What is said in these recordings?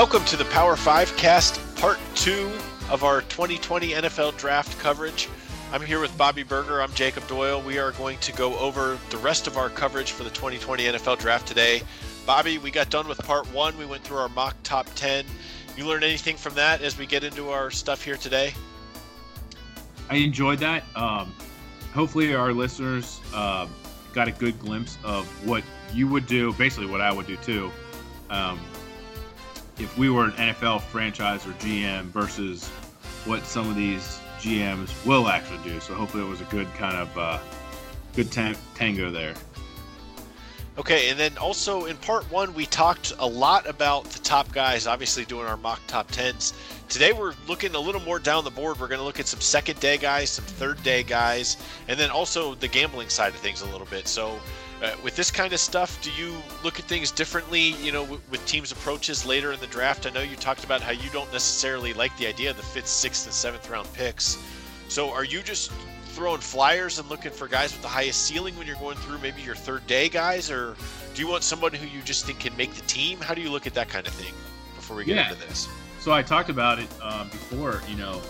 Welcome to the Power 5 cast, part two of our 2020 NFL draft coverage. I'm here with Bobby Burger. I'm Jacob Doyle. We are going to go over the rest of our coverage for the 2020 NFL draft today. Bobby, we got done with part one. We went through our mock top 10. You learn anything from that as we get into our stuff here today? I enjoyed that. Um, hopefully, our listeners uh, got a good glimpse of what you would do, basically, what I would do too. Um, if we were an NFL franchise or GM versus what some of these GMs will actually do. So hopefully it was a good kind of uh, good tango there. Okay, and then also in part one, we talked a lot about the top guys, obviously doing our mock top tens. Today we're looking a little more down the board. We're going to look at some second day guys, some third day guys, and then also the gambling side of things a little bit. So uh, with this kind of stuff, do you look at things differently? You know, w- with teams' approaches later in the draft. I know you talked about how you don't necessarily like the idea of the fifth, sixth, and seventh round picks. So, are you just throwing flyers and looking for guys with the highest ceiling when you're going through maybe your third day guys, or do you want someone who you just think can make the team? How do you look at that kind of thing before we get yeah. into this? So I talked about it um, before. You know,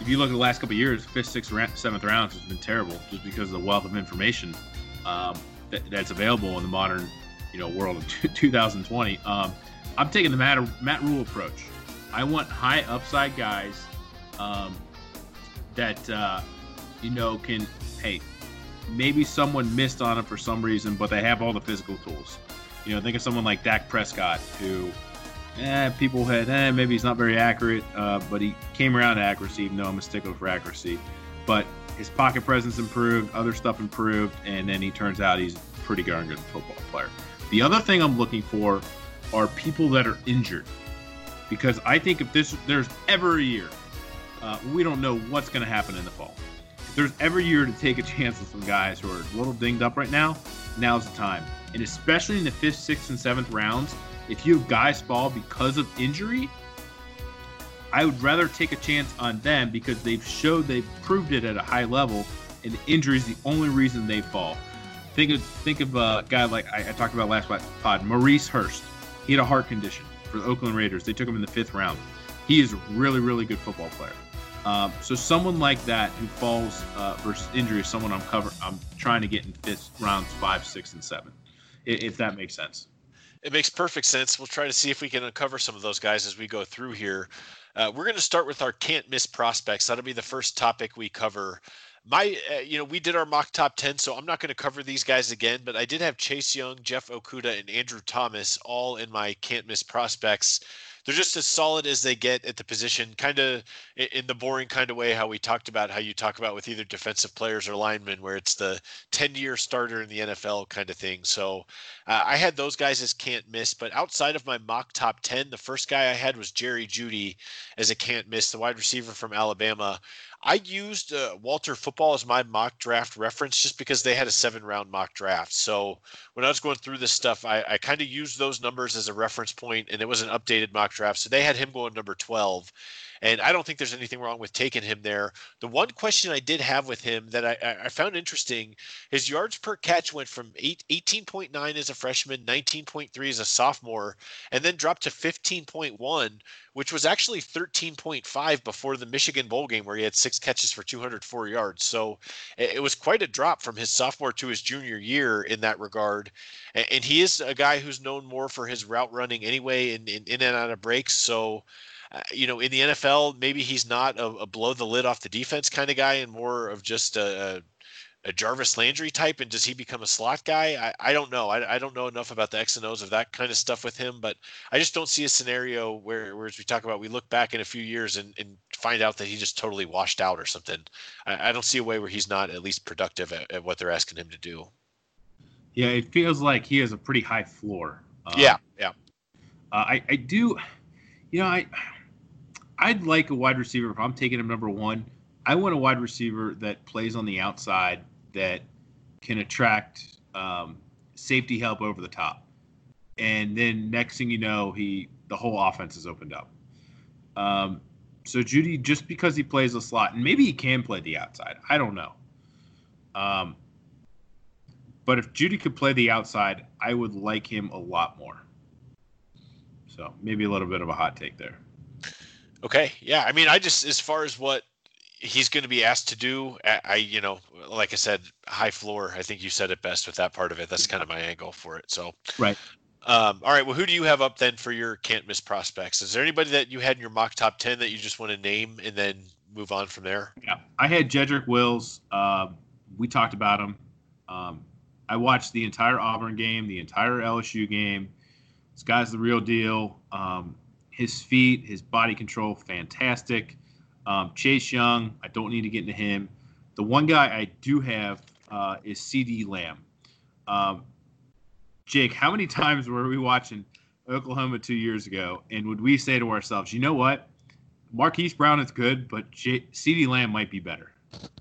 if you look at the last couple years, fifth, sixth, seventh rounds has been terrible just because of the wealth of information. Um, that, that's available in the modern, you know, world of 2020. Um, I'm taking the Matt, Matt Rhule approach. I want high upside guys um, that uh, you know can hey maybe someone missed on him for some reason, but they have all the physical tools. You know, think of someone like Dak Prescott who. Eh, people had, eh, maybe he's not very accurate, uh, but he came around to accuracy, even though I'm a stickler for accuracy. But his pocket presence improved, other stuff improved, and then he turns out he's a pretty darn good football player. The other thing I'm looking for are people that are injured, because I think if this there's ever a year, uh, we don't know what's going to happen in the fall. If there's every year to take a chance with some guys who are a little dinged up right now, now's the time. And especially in the fifth, sixth, and seventh rounds, if you have guys fall because of injury, I would rather take a chance on them because they've showed they've proved it at a high level, and injury is the only reason they fall. Think of think of a guy like I, I talked about last pod, Maurice Hurst. He had a heart condition for the Oakland Raiders. They took him in the fifth round. He is a really really good football player. Um, so someone like that who falls uh, versus injury is someone I'm cover I'm trying to get in fifth rounds five, six, and seven, if, if that makes sense. It makes perfect sense. We'll try to see if we can uncover some of those guys as we go through here. Uh, we're going to start with our can't miss prospects. That'll be the first topic we cover. My, uh, you know, we did our mock top 10, so I'm not going to cover these guys again, but I did have Chase Young, Jeff Okudah, and Andrew Thomas all in my can't miss prospects they're just as solid as they get at the position, kind of in the boring kind of way how we talked about how you talk about with either defensive players or linemen, where it's the 10 year starter in the NFL kind of thing. So uh, I had those guys as can't miss, but outside of my mock top 10, the first guy I had was Jerry Jeudy as a can't miss, the wide receiver from Alabama. I used uh, Walter Football as my mock draft reference just because they had a seven round mock draft. So when I was going through this stuff, I, I kind of used those numbers as a reference point, and it was an updated mock draft. So they had him going number 12. And I don't think there's anything wrong with taking him there. The one question I did have with him that I, I found interesting his yards per catch went from 8, 18.9 as a freshman, 19.3 as a sophomore, and then dropped to 15.1, which was actually 13.5 before the Michigan Bowl game where he had six catches for 204 yards. So it was quite a drop from his sophomore to his junior year in that regard. And he is a guy who's known more for his route running anyway, in, in and out of breaks. So uh, you know, in the NFL, maybe he's not a, a, blow the lid off the defense kind of guy and more of just a, a, Jarvis Landry type. And does he become a slot guy? I, I don't know. I, I don't know enough about the X and O's of that kind of stuff with him, but I just don't see a scenario where, where as we talk about, we look back in a few years and, and find out that he just totally washed out or something. I, I don't see a way where he's not at least productive at, at, what they're asking him to do. Yeah, it feels like he has a pretty high floor. Um, yeah, yeah. Uh, I, I do, you know, I I'd like a wide receiver if I'm taking him number one. I want a wide receiver that plays on the outside that can attract um, safety help over the top, and then next thing you know, he the whole offense is opened up. Um, so Jeudy, just because he plays a slot, and maybe he can play the outside, I don't know. Um, but if Jeudy could play the outside, I would like him a lot more. So maybe a little bit of a hot take there. Okay. Yeah. I mean, I just, as far as what he's going to be asked to do, I, you know, like I said, high floor. I think you said it best with that part of it. That's kind of my angle for it. So, right. Um, all right. Well, who do you have up then for your can't miss prospects? Is there anybody that you had in your mock top 10 that you just want to name and then move on from there? Yeah. I had Jedrick Wills. Uh, we talked about him. Um, I watched the entire Auburn game, the entire LSU game. This guy's the real deal. Um, his feet, his body control, fantastic. Um, Chase Young, I don't need to get into him. The one guy I do have uh, is CeeDee Lamb. Um, Jake, how many times were we watching Oklahoma two years ago, and would we say to ourselves, you know what? Marquise Brown is good, but J- CeeDee Lamb might be better.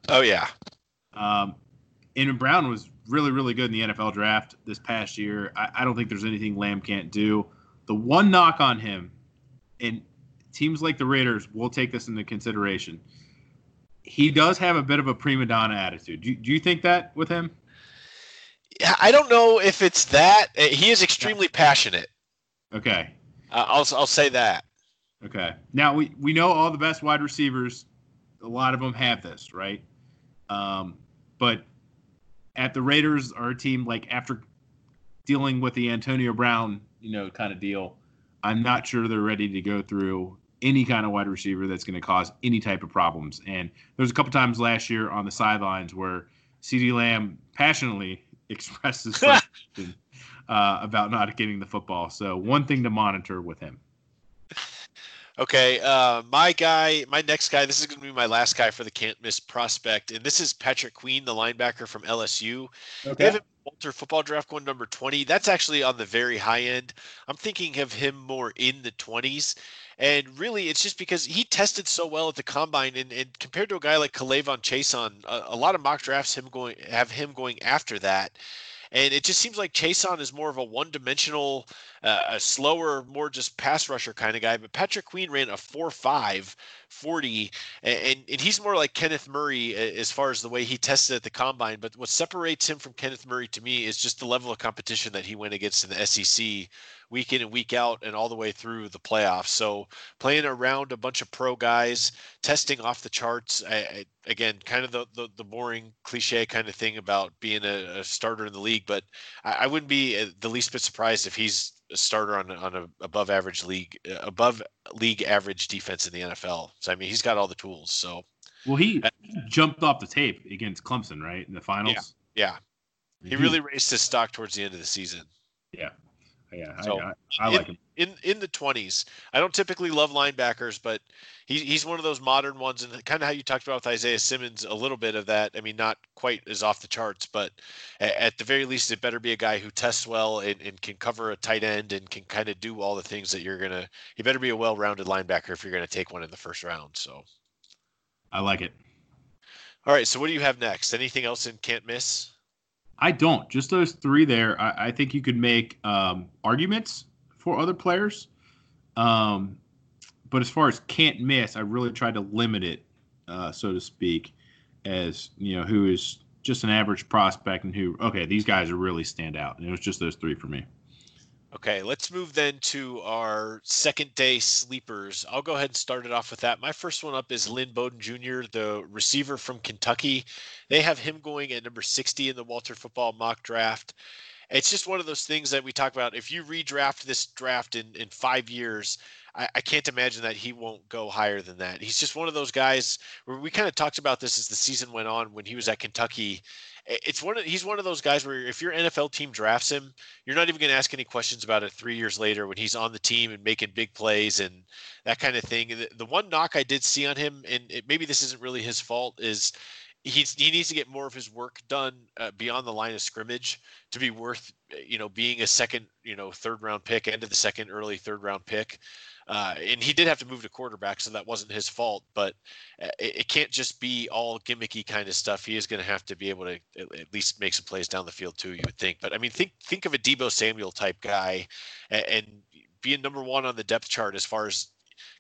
Oh yeah. Um, and Brown was really, really good in the NFL draft this past year. I, I don't think there's anything Lamb can't do. The one knock on him, and teams like the Raiders will take this into consideration. He does have a bit of a prima donna attitude. Do, do you think that with him? I don't know if it's that. Uh, he is extremely passionate. Okay. Uh, I'll I'll say that. Okay. Now we we know all the best wide receivers. A lot of them have this, right? Um, but at the Raiders are a team like after dealing with the Antonio Brown, you know, kind of deal. I'm not sure they're ready to go through any kind of wide receiver that's going to cause any type of problems. And there's a couple times last year on the sidelines where CeeDee Lamb passionately expresses frustration uh, about not getting the football. So one thing to monitor with him. Okay, uh, my guy, my next guy. This is going to be my last guy for the can't miss prospect, and this is Patrick Queen, the linebacker from LSU. Okay. Walter football draft going number twenty. That's actually on the very high end. I'm thinking of him more in the twenties. And really, it's just because he tested so well at the combine, and, and compared to a guy like K'Lavon Chaisson, a, a lot of mock drafts him going have him going after that. And it just seems like Chaisson is more of a one-dimensional, uh, a slower, more just pass rusher kind of guy. But Patrick Queen ran a 4.5 40, and, and he's more like Kenneth Murray as far as the way he tested at the combine. But what separates him from Kenneth Murray to me is just the level of competition that he went against in the SEC week in and week out and all the way through the playoffs. So playing around a bunch of pro guys, testing off the charts. I, I, again, kind of the, the, the boring cliche kind of thing about being a, a starter in the league, but I, I, wouldn't be uh, the least bit surprised if he's a starter on on a above average league uh, above league average defense in the NFL. So I mean, he's got all the tools. So well, he uh, jumped off the tape against Clemson, right, in the finals. Yeah, yeah. he really raised his stock towards the end of the season. Yeah, yeah, so I, I, I like in, him. In in the twenties, I don't typically love linebackers, but he, he's one of those modern ones, and kind of how you talked about with Isaiah Simmons, a little bit of that. I mean, not quite as off the charts, but at, at the very least, it better be a guy who tests well and, and can cover a tight end and can kind of do all the things that you're gonna. He better be a well-rounded linebacker if you're gonna take one in the first round. So, I like it. All right, so what do you have next? Anything else in can't miss? I don't. Just those three there. I, I think you could make um, arguments for other players. Um, but as far as can't miss, I really tried to limit it, uh, so to speak, as you know, who is just an average prospect and who, okay, these guys are really stand out. And it was just those three for me. Okay, let's move then to our second day sleepers. I'll go ahead and start it off with that. My first one up is Lynn Bowden Jr., the receiver from Kentucky. They have him going at number 60 in the Walter football mock draft. It's just one of those things that we talk about. If you redraft this draft in, in five years, I, I, can't imagine that he won't go higher than that. He's just one of those guys where we kind of talked about this as the season went on when he was at Kentucky. It's one of he's one of those guys where if your NFL team drafts him, you're not even going to ask any questions about it three years later when he's on the team and making big plays and that kind of thing. The, the one knock I did see on him, and it, maybe this isn't really his fault, is he's he needs to get more of his work done uh, beyond the line of scrimmage to be worth you know being a second you know third round pick end of the second early third round pick uh, and he did have to move to quarterback, so that wasn't his fault. But uh, it, it can't just be all gimmicky kind of stuff. He is going to have to be able to at least make some plays down the field too. You would think, but I mean, think think of a Deebo Samuel type guy, and, and being number one on the depth chart as far as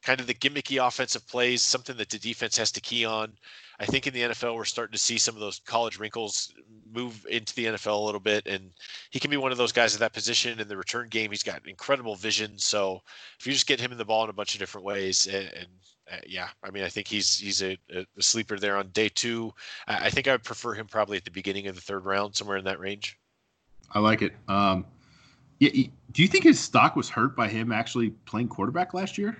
kind of the gimmicky offensive plays, something that the defense has to key on. I think in the NFL, we're starting to see some of those college wrinkles move into the NFL a little bit, and he can be one of those guys at that position in the return game. He's got incredible vision, so if you just get him in the ball in a bunch of different ways, and, and uh, yeah, I mean, I think he's he's a, a sleeper there on day two. I, I think I would prefer him probably at the beginning of the third round, somewhere in that range. I like it. Um, yeah, do you think his stock was hurt by him actually playing quarterback last year?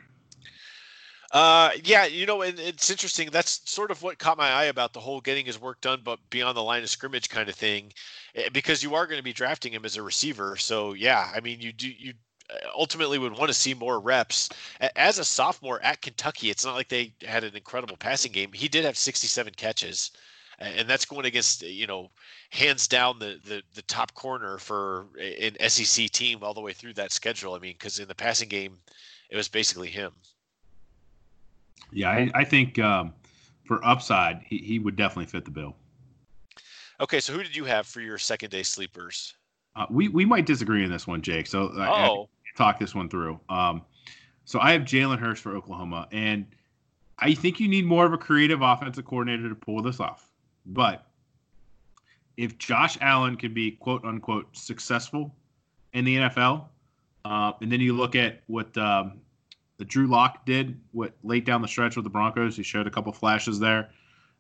Uh, yeah, you know, and it's interesting. That's sort of what caught my eye about the whole getting his work done, but beyond the line of scrimmage kind of thing, eh, because you are going to be drafting him as a receiver. So yeah, I mean, you do you uh, ultimately would want to see more reps. As a sophomore at Kentucky, it's not like they had an incredible passing game. He did have 67 catches, and that's going against you know hands down the the, the top corner for an SEC team all the way through that schedule. I mean, because in the passing game, it was basically him. Yeah, I, I think um, for upside, he, he would definitely fit the bill. Okay, so who did you have for your second day sleepers? Uh, we we might disagree on this one, Jake. So oh. I, I talk this one through. Um, so I have Jalen Hurts for Oklahoma, and I think you need more of a creative offensive coordinator to pull this off. But if Josh Allen can be quote unquote successful in the NFL, uh, and then you look at what um, that Drew Lock did what late down the stretch with the Broncos. He showed a couple flashes there.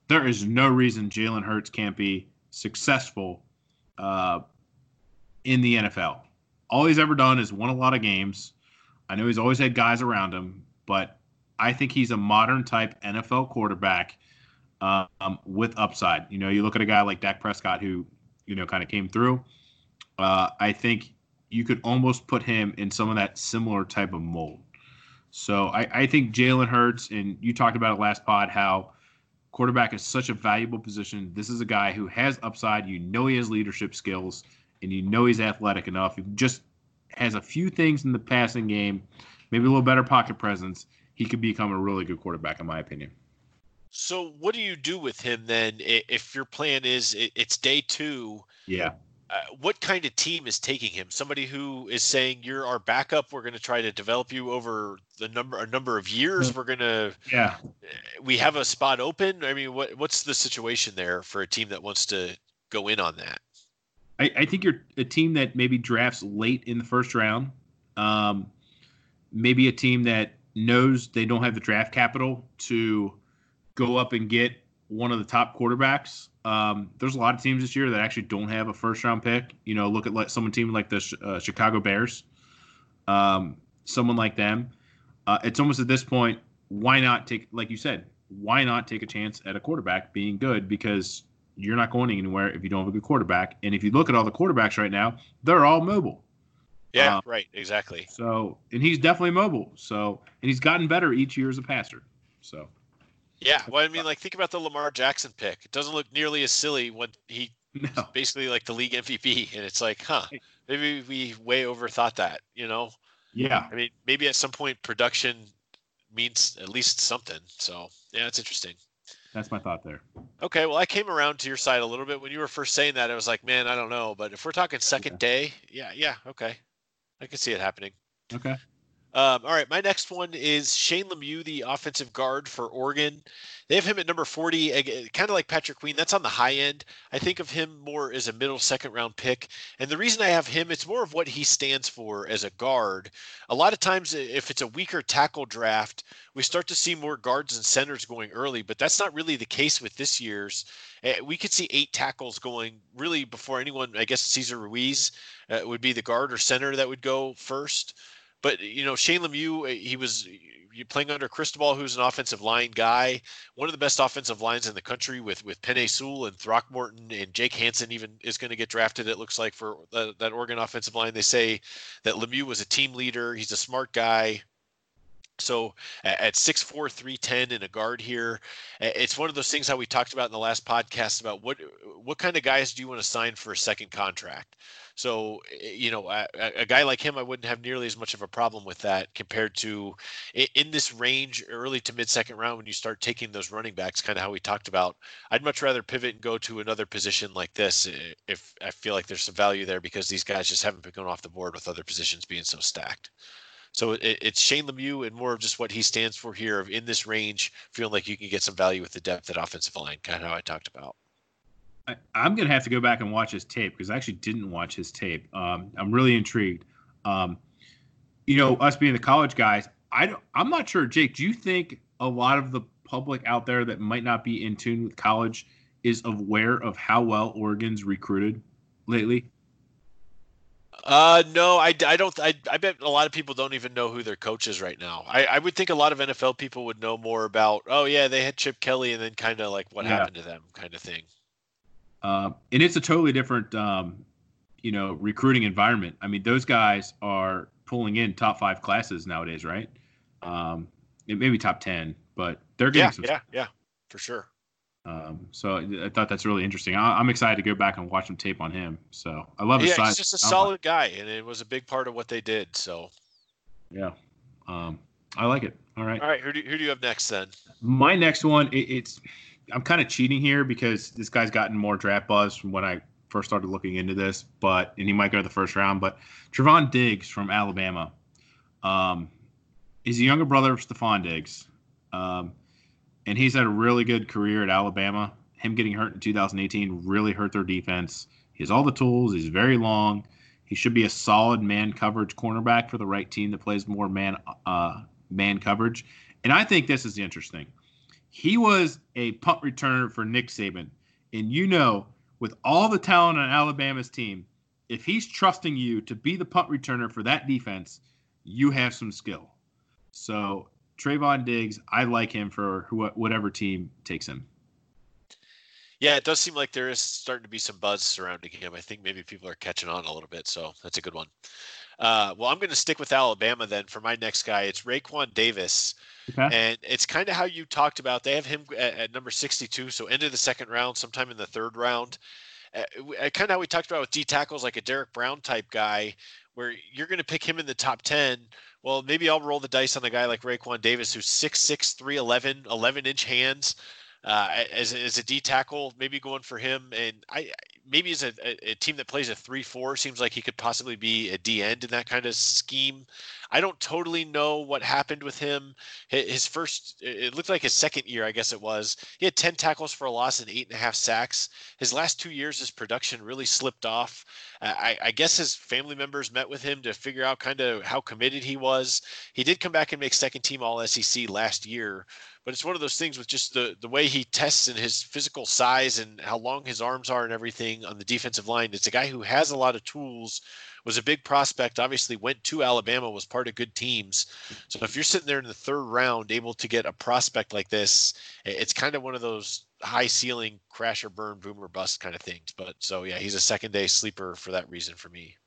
There is no reason Jalen Hurts can't be successful uh, in the NFL. All he's ever done is won a lot of games. I know he's always had guys around him, but I think he's a modern type NFL quarterback um, with upside. You know, you look at a guy like Dak Prescott who, you know, kind of came through. Uh, I think you could almost put him in some of that similar type of mold. So I, I think Jalen Hurts, and you talked about it last pod, how quarterback is such a valuable position. This is a guy who has upside. You know he has leadership skills, and you know he's athletic enough. He just has a few things in the passing game, maybe a little better pocket presence. He could become a really good quarterback, in my opinion. So, what do you do with him then? If your plan is it's day two, yeah, uh, what kind of team is taking him? Somebody who is saying you're our backup. We're going to try to develop you over the number a number of years. We're going to yeah. Uh, we have a spot open. I mean, what what's the situation there for a team that wants to go in on that? I, I think you're a team that maybe drafts late in the first round. Um, maybe a team that knows they don't have the draft capital to go up and get one of the top quarterbacks. Um, there's a lot of teams this year that actually don't have a first round pick. You know, look at like someone team like the uh, Chicago Bears, um, someone like them. Uh, it's almost at this point, why not take, like you said, why not take a chance at a quarterback being good? Because you're not going anywhere if you don't have a good quarterback. And if you look at all the quarterbacks right now, they're all mobile. Yeah, um, right, exactly. So, and he's definitely mobile. So, and he's gotten better each year as a passer. So, yeah, well, I mean, like think about the Lamar Jackson pick. It doesn't look nearly as silly when he no. basically like the league MVP, and it's like, huh, maybe we way overthought that. You know? Yeah. I mean, maybe at some point production means at least something. So yeah, it's interesting. That's my thought there. Okay, well, I came around to your side a little bit when you were first saying that. I was like, man, I don't know, but if we're talking second day, yeah, yeah, okay, I can see it happening. Okay. Um, all right, my next one is Shane Lemieux, the offensive guard for Oregon. They have him at number 40, kind of like Patrick Queen. That's on the high end. I think of him more as a middle second round pick. And the reason I have him, it's more of what he stands for as a guard. A lot of times, if it's a weaker tackle draft, we start to see more guards and centers going early, but that's not really the case with this year's. Eh, we could see eight tackles going really before anyone, I guess Cesar Ruiz uh, would be the guard or center that would go first. But you know, Shane Lemieux, eh, he was playing under Cristobal, who's an offensive line guy, one of the best offensive lines in the country with with Penei Sewell and Throckmorton and Jake Hanson even is going to get drafted. It looks like for the, that Oregon offensive line. They say that Lemieux was a team leader. He's a smart guy. So at 6'4", 310 in a guard here, it's one of those things how we talked about in the last podcast about what what kind of guys do you want to sign for a second contract. So, eh, you know, a, a, guy like him, I wouldn't have nearly as much of a problem with that compared to in this range, early to mid second round, when you start taking those running backs, kind of how we talked about. I'd much rather pivot and go to another position like this eh, if I feel like there's some value there because these guys just haven't been going off the board with other positions being so stacked. So it, it's Shane Lemieux and more of just what he stands for here of in this range, feeling like you can get some value with the depth at offensive line, kind of how I talked about. I, am gonna have to go back and watch his tape because I actually didn't watch his tape. Um, I'm really intrigued. Um, you know, us being the college guys, I don't, I'm not sure, Jake. Do you think a lot of the public out there that might not be in tune with college is aware of how well Oregon's recruited lately? Uh, no, I, I don't. I, I bet a lot of people don't even know who their coach is right now. I, I would think a lot of NFL people would know more about, oh, yeah, they had Chip Kelly and then kind of like what yeah. happened to them kind of thing. Uh, and it's a totally different, um, you know, recruiting environment. I mean, those guys are pulling in top five classes nowadays, right? Um, maybe top 10, but they're getting yeah, some. Yeah, yeah, for sure. Um, so I thought that's really interesting. I, am excited to go back and watch some tape on him. So I love his yeah, size. he's just a solid guy, and it was a big part of what they did. So yeah, um, I like it. All right. All right. Who do, who do you have next then? My next one, it, it's I'm kind of cheating here because this guy's gotten more draft buzz from when I first started looking into this, but and he might go to the first round. But Trevon Diggs from Alabama, um, he's a younger brother of Stefon Diggs. Um, and he's had a really good career at Alabama. Him getting hurt in 2018 really hurt their defense. He has all the tools. He's very long. He should be a solid man coverage cornerback for the right team that plays more man uh, man coverage. And I think this is interesting. He was a punt returner for Nick Saban, and you know, with all the talent on Alabama's team, if he's trusting you to be the punt returner for that defense, you have some skill. So Trevon Diggs, I like him for whatever team takes him. Yeah, it does seem like there is starting to be some buzz surrounding him. I think maybe people are catching on a little bit, so that's a good one. Uh, well, I'm going to stick with Alabama then for my next guy. It's Raekwon Davis. Okay. And it's kind of how you talked about. They have him at, at, number 62, so end of the second round, sometime in the third round. Uh, uh kind of how we talked about with D tackles, like a Derrick Brown type guy, where you're going to pick him in the top 10 well, maybe I'll roll the dice on a guy like Raekwon Davis, who's 6'6, 311, 11 inch hands. Uh, as, as a D tackle, maybe going for him, and I maybe as a, a, team that plays a three four seems like he could possibly be a D end in that kind of scheme. I don't totally know what happened with him. His first, it looked like his second year, I guess it was. He had 10 tackles for a loss and eight and a half sacks. His last two years, his production really slipped off. I, I guess his family members met with him to figure out kind of how committed he was. He did come back and make second team All SEC last year, but it's one of those things with just the the way he tests and his physical size and how long his arms are and everything on the defensive line. It's a guy who has a lot of tools was a big prospect. Obviously, went to Alabama, was part of good teams. So if you're sitting there in the third round, able to get a prospect like this, it's kind of one of those high ceiling crash or burn, boom or bust kind of things. But so yeah, he's a second day sleeper for that reason for me.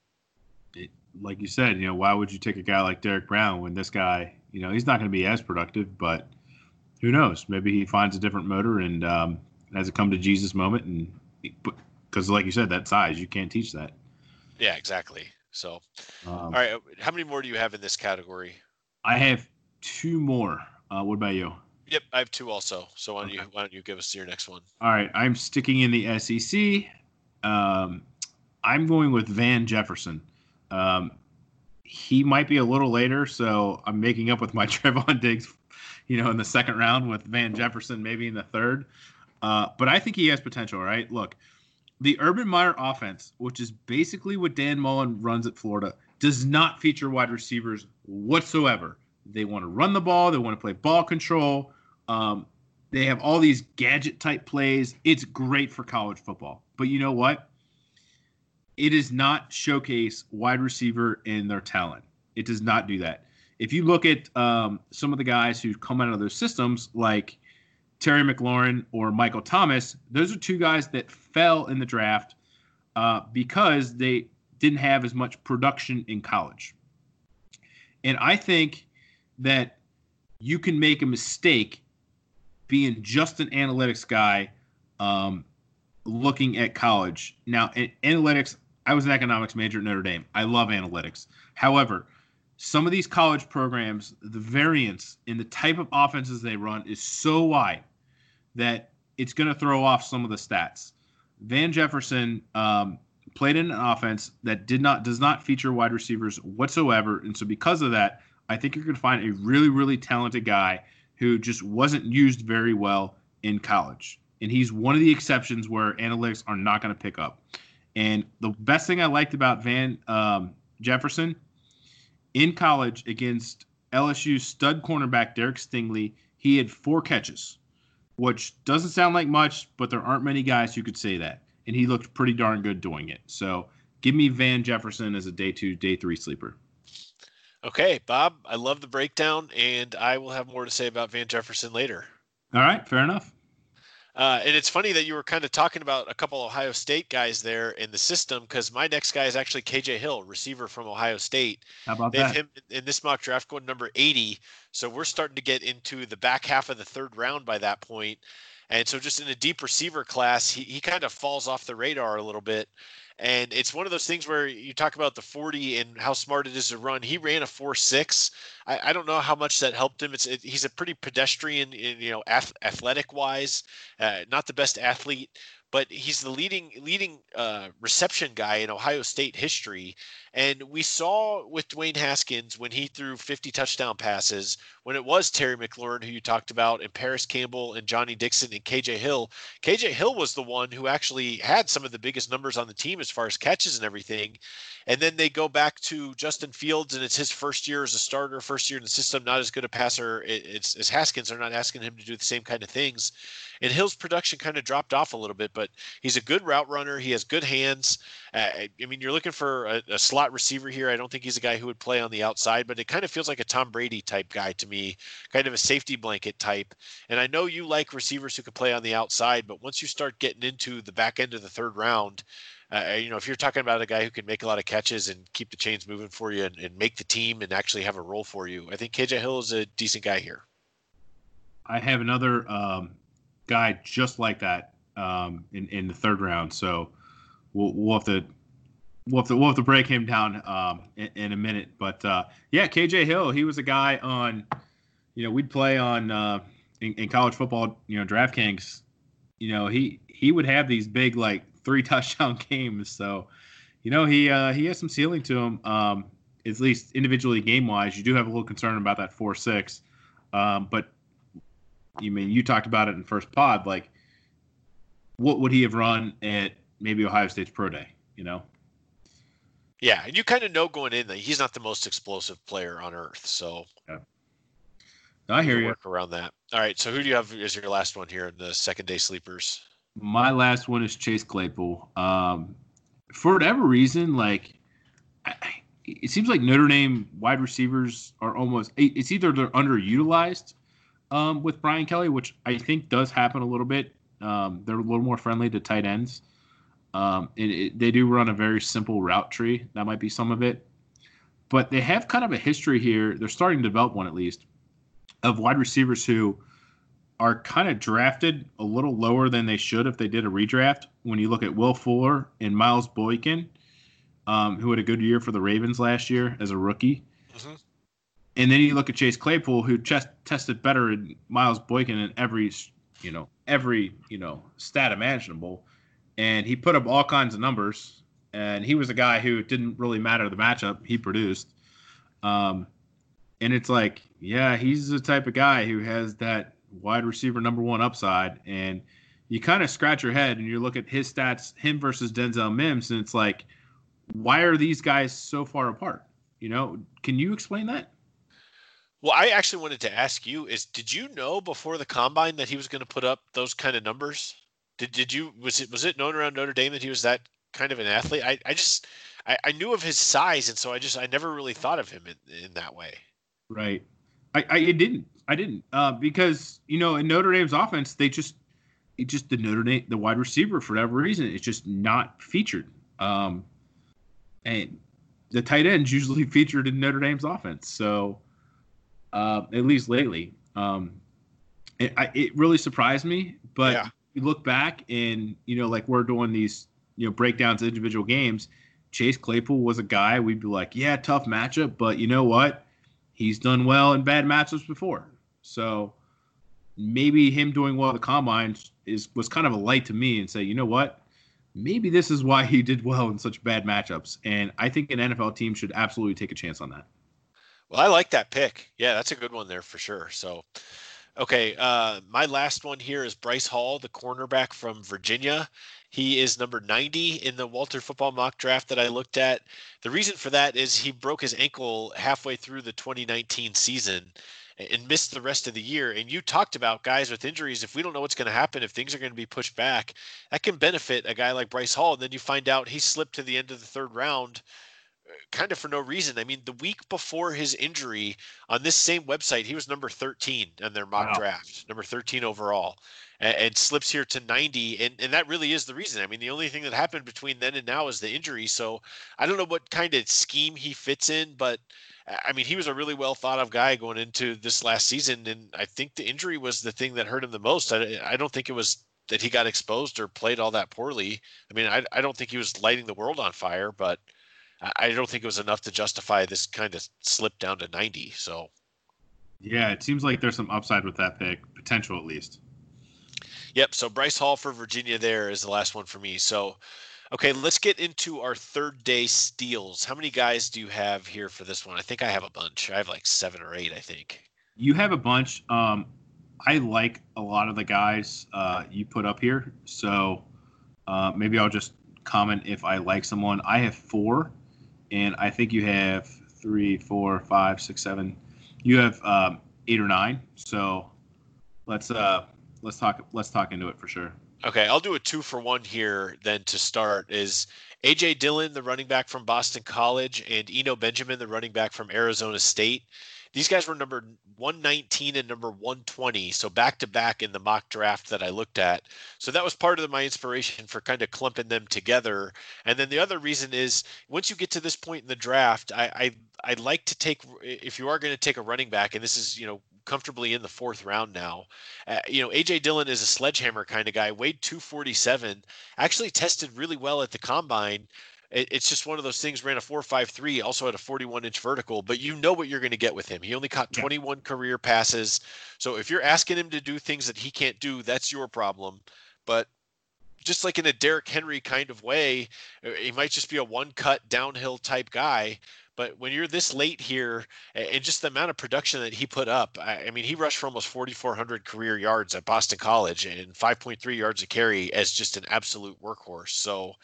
It, like you said, you know, why would you take a guy like Derrick Brown when this guy, you know, he's not going to be as productive, but who knows? Maybe he finds a different motor and um, has a come to Jesus moment, and because, like you said, that size, you can't teach that. Yeah, exactly. So, um, all right, how many more do you have in this category? I have two more. Uh, what about you? Yep, I have two also. So why don't okay. you why don't you give us your next one? All right, I'm sticking in the SEC. Um, I'm going with Van Jefferson. Um, he might be a little later, so I'm making up with my Trevon Diggs, you know, in the second round with Van Jefferson, maybe in the third. Uh, but I think he has potential, right? Look, the Urban Meyer offense, which is basically what Dan Mullen runs at Florida, does not feature wide receivers whatsoever. They want to run the ball, they want to play ball control. Um, they have all these gadget type plays. It's great for college football. But you know what? It does not showcase wide receiver in their talent. It does not do that. If you look at um, some of the guys who come out of those systems, like Terry McLaurin or Michael Thomas, those are two guys that fell in the draft uh, because they didn't have as much production in college. And I think that you can make a mistake being just an analytics guy um, looking at college. Now, analytics, I was an economics major at Notre Dame. I love analytics. However, some of these college programs, the variance in the type of offenses they run is so wide that it's going to throw off some of the stats. Van Jefferson um, played in an offense that did not does not feature wide receivers whatsoever, and so because of that, I think you're going to find a really, really talented guy who just wasn't used very well in college. And he's one of the exceptions where analytics are not going to pick up. And the best thing I liked about Van um, Jefferson in college against LSU stud cornerback Derek Stingley, he had four catches, which doesn't sound like much, but there aren't many guys who could say that. And he looked pretty darn good doing it. So give me Van Jefferson as a day two, day three sleeper. Okay, Bob, I love the breakdown, and I will have more to say about Van Jefferson later. All right, fair enough. Uh, and it's funny that you were kind of talking about a couple Ohio State guys there in the system because my next guy is actually KJ Hill, receiver from Ohio State. How about they that? have him in this mock draft going number 80. So we're starting to get into the back half of the third round by that point. And so just in a deep receiver class, he, he kind of falls off the radar a little bit. And it's one of those things where you talk about the 40 and how smart it is to run. He ran a 4 6. I, I don't know how much that helped him. It's it, He's a pretty pedestrian, in, you know, ath- athletic wise, uh, not the best athlete, but he's the leading leading uh, reception guy in Ohio State history. And we saw with Dwayne Haskins when he threw 50 touchdown passes, when it was Terry McLaurin, who you talked about, and Parris Campbell and Johnny Dixon and KJ Hill. KJ Hill was the one who actually had some of the biggest numbers on the team as far as catches and everything. And then they go back to Justin Fields, and it's his first year as a starter, first year in the system, not as good a passer as Haskins. They're not asking him to do the same kind of things. And Hill's production kind of dropped off a little bit, but he's a good route runner. He has good hands. Uh, I mean, you're looking for a, a, slot receiver here. I don't think he's a guy who would play on the outside, but it kind of feels like a Tom Brady type guy to me, kind of a safety blanket type. And I know you like receivers who can play on the outside, but once you start getting into the back end of the third round, uh, you know, if you're talking about a guy who can make a lot of catches and keep the chains moving for you and, and make the team and actually have a role for you, I think KJ Hill is a decent guy here. I have another um, guy just like that um, in in the third round, so we'll, we'll have to we'll have to we'll have to break him down um, in, in, a minute. But uh, yeah, KJ Hill, he was a guy on, you know, we'd play on uh, in, in college football, you know, DraftKings. You know, he he would have these big like three touchdown games. So, you know, he uh, he has some ceiling to him. Um, at least individually game wise, you do have a little concern about that four six. Um, but you mean you talked about it in first pod, like what would he have run at maybe Ohio State's pro day? You know. Yeah, and you kind of know going in that he's not the most explosive player on earth. So yeah. I hear you. Work around that. All right. So who do you have as your last one here in the second day sleepers? My last one is Chase Claypool. Um, for whatever reason, like I, it seems like Notre Dame wide receivers are almost it's either they're underutilized um, with Brian Kelly, which I think does happen a little bit. Um, they're a little more friendly to tight ends. Um, it, it, they do run a very simple route tree. That might be some of it. But they have kind of a history here. They're starting to develop one at least of wide receivers who are kind of drafted a little lower than they should if they did a redraft. When you look at Will Fuller and Miles Boykin, um, who had a good year for the Ravens last year as a rookie. Mm-hmm. And then you look at Chase Claypool, who just tested better than Miles Boykin in every, you know, every you know stat imaginable, and he put up all kinds of numbers. And he was a guy who didn't really matter the matchup; he produced. Um, and it's like, yeah, he's the type of guy who has that wide receiver number one upside. And you kind of scratch your head and you look at his stats, him versus Denzel Mims, and it's like, why are these guys so far apart? You know, can you explain that? Well, I actually wanted to ask you is did you know before the combine that he was going to put up those kind of numbers? Did did you was it was it known around Notre Dame that he was that kind of an athlete? I, I just I, I knew of his size and so I just I never really thought of him in, in that way. Right. I, I didn't. I didn't uh, because you know in Notre Dame's offense they just it just the Notre Dame the wide receiver for whatever reason it's just not featured. Um, and the tight ends usually featured in Notre Dame's offense. So uh, at least lately, um, it, I, it really surprised me. But yeah. You look back and you know like we're doing these you know breakdowns of individual games. Chase Claypool was a guy we'd be like, yeah, tough matchup, but you know what? he's done well in bad matchups before. So maybe him doing well at the combine is was kind of a light to me and say, you know what? Maybe this is why he did well in such bad matchups. And I think an NFL team should absolutely take a chance on that. Well, I like that pick. Yeah, that's a good one there for sure. So, okay, uh, my last one here is Bryce Hall, the cornerback from Virginia. He is number 90 in the Walter football mock draft that I looked at. The reason for that is he broke his ankle halfway through the 2019 season and missed the rest of the year. And you talked about guys with injuries. If we don't know what's going to happen, if things are going to be pushed back, that can benefit a guy like Bryce Hall. And then you find out he slipped to the end of the third round kind of for no reason. I mean, the week before his injury on this same website, he was number 13 in their mock wow. draft, number 13 overall and, and, slips here to 90. And, and that really is the reason. I mean, the only thing that happened between then and now is the injury. So I don't know what kind of scheme he fits in, but uh, I mean, he was a really well thought of guy going into this last season. And I think the injury was the thing that hurt him the most. I, I don't think it was that he got exposed or played all that poorly. I mean, I, I don't think he was lighting the world on fire, but I don't think it was enough to justify this kind of slip down to 90. So, yeah, it seems like there's some upside with that pick, potential at least. Yep. So Bryce Hall for Virginia there is the last one for me. So, okay, let's get into our third day steals. How many guys do you have here for this one? I think I have a bunch. I have like seven or eight, I think. You have a bunch. Um, I like a lot of the guys uh, you put up here. So uh, maybe I'll just comment if I like someone. I have four, and I think you have three, four, five, six, seven. You have um, eight or nine. So let's uh, let's talk let's talk into it for sure. Okay, I'll do a two for one here then to start is AJ Dillon, the running back from Boston College, and Eno Benjamin, the running back from Arizona State. These guys were number 119 and number 120, so back to back in the mock draft that I looked at. So that was part of my inspiration for kind of clumping them together. And then the other reason is once you get to this point in the draft, I I, I like to take if you are going to take a running back, and this is you know comfortably in the fourth round now. Uh, you know, AJ Dillon is a sledgehammer kind of guy, weighed 247, actually tested really well at the combine. It, it's just one of those things, ran a 4.53, also had a 41 inch vertical, but you know what you're going to get with him. He only caught 21 yeah. career passes. So if you're asking him to do things that he can't do, that's your problem. But just like in a Derrick Henry kind of way, uh, he might just be a one cut downhill type guy. But when you're this late here, and just the amount of production that he put up, I, I mean, he rushed for almost 4,400 career yards at Boston College and 5.3 yards a carry as just an absolute workhorse. So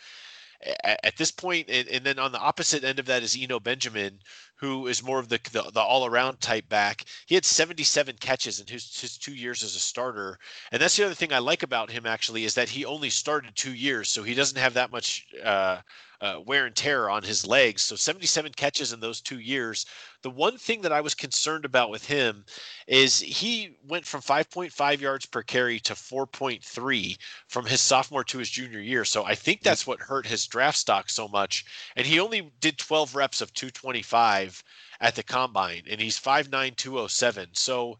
at, at this point, and, and, then on the opposite end of that is Eno Benjamin, who is more of the the, the all around type back. He had 77 catches in his his two years as a starter, and that's the other thing I like about him actually is that he only started two years, so he doesn't have that much. Uh, uh, wear and tear on his legs. So 77 catches in those two years. The one thing that I was concerned about with him is he went from 5.5 yards per carry to 4.3 from his sophomore to his junior year. So I think that's what hurt his draft stock so much. And he only did 12 reps of 225 at the combine, and he's 5'9, 207. So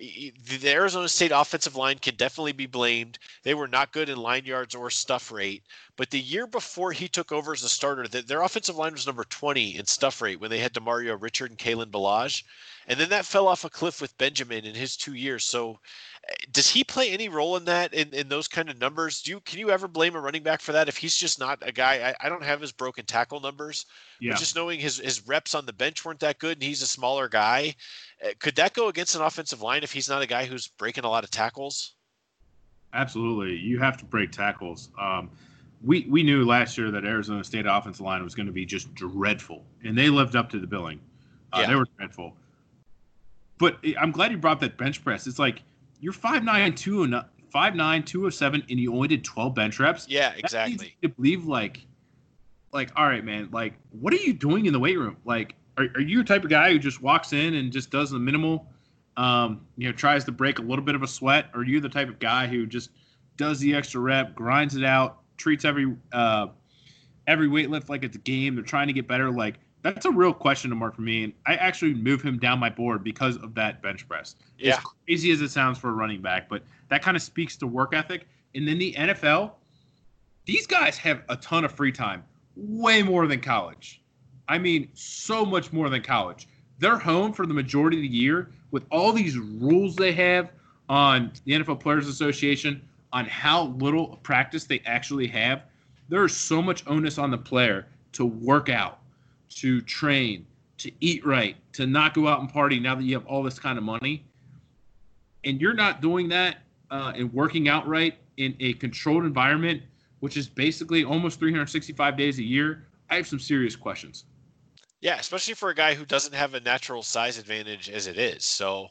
the Arizona State offensive line can definitely be blamed. They were not good in line yards or stuff rate. But the year before he took over as a starter, their offensive line was number 20 in stuff rate when they had Demario Richard and Kalen Ballage. And then that fell off a cliff with Benjamin in his two years. So eh, does he play any role in that in, in those kind of numbers? Do you can you ever blame a running back for that if he's just not a guy? I, I don't have his broken tackle numbers, yeah. but just knowing his his reps on the bench weren't that good and he's a smaller guy, could that go against an offensive line if he's not a guy who's breaking a lot of tackles? Absolutely, you have to break tackles. Um, we we knew last year that Arizona State offensive line was going to be just dreadful, and they lived up to the billing. Uh, yeah. They were dreadful. But I'm glad you brought that bench press. It's like you're five nine two and five nine two of seven, and you only did 12 bench reps. Yeah, exactly. to believe like, like, all right, man, like, what are you doing in the weight room? Like, are, are you a type of guy who just walks in and just does the minimal, um, you know, tries to break a little bit of a sweat? Or are you the type of guy who just does the extra rep, grinds it out, treats every uh, every weight lift like it's a game. They're trying to get better. Like that's a real question to mark for me. And I actually move him down my board because of that bench press. Yeah. As crazy as it sounds for a running back, but that kind of speaks to work ethic. And then the NFL, these guys have a ton of free time, way more than college. I mean, so much more than college. They're home for the majority of the year with all these rules they have on the NFL Players Association on how little practice they actually have, there is so much onus on the player to work out, to train, to eat right, to not go out and party now that you have all this kind of money, and you're not doing that uh, and working out right in a controlled environment, which is basically almost 365 days a year, I have some serious questions. Yeah, especially for a guy who doesn't have a natural size advantage as it is. So,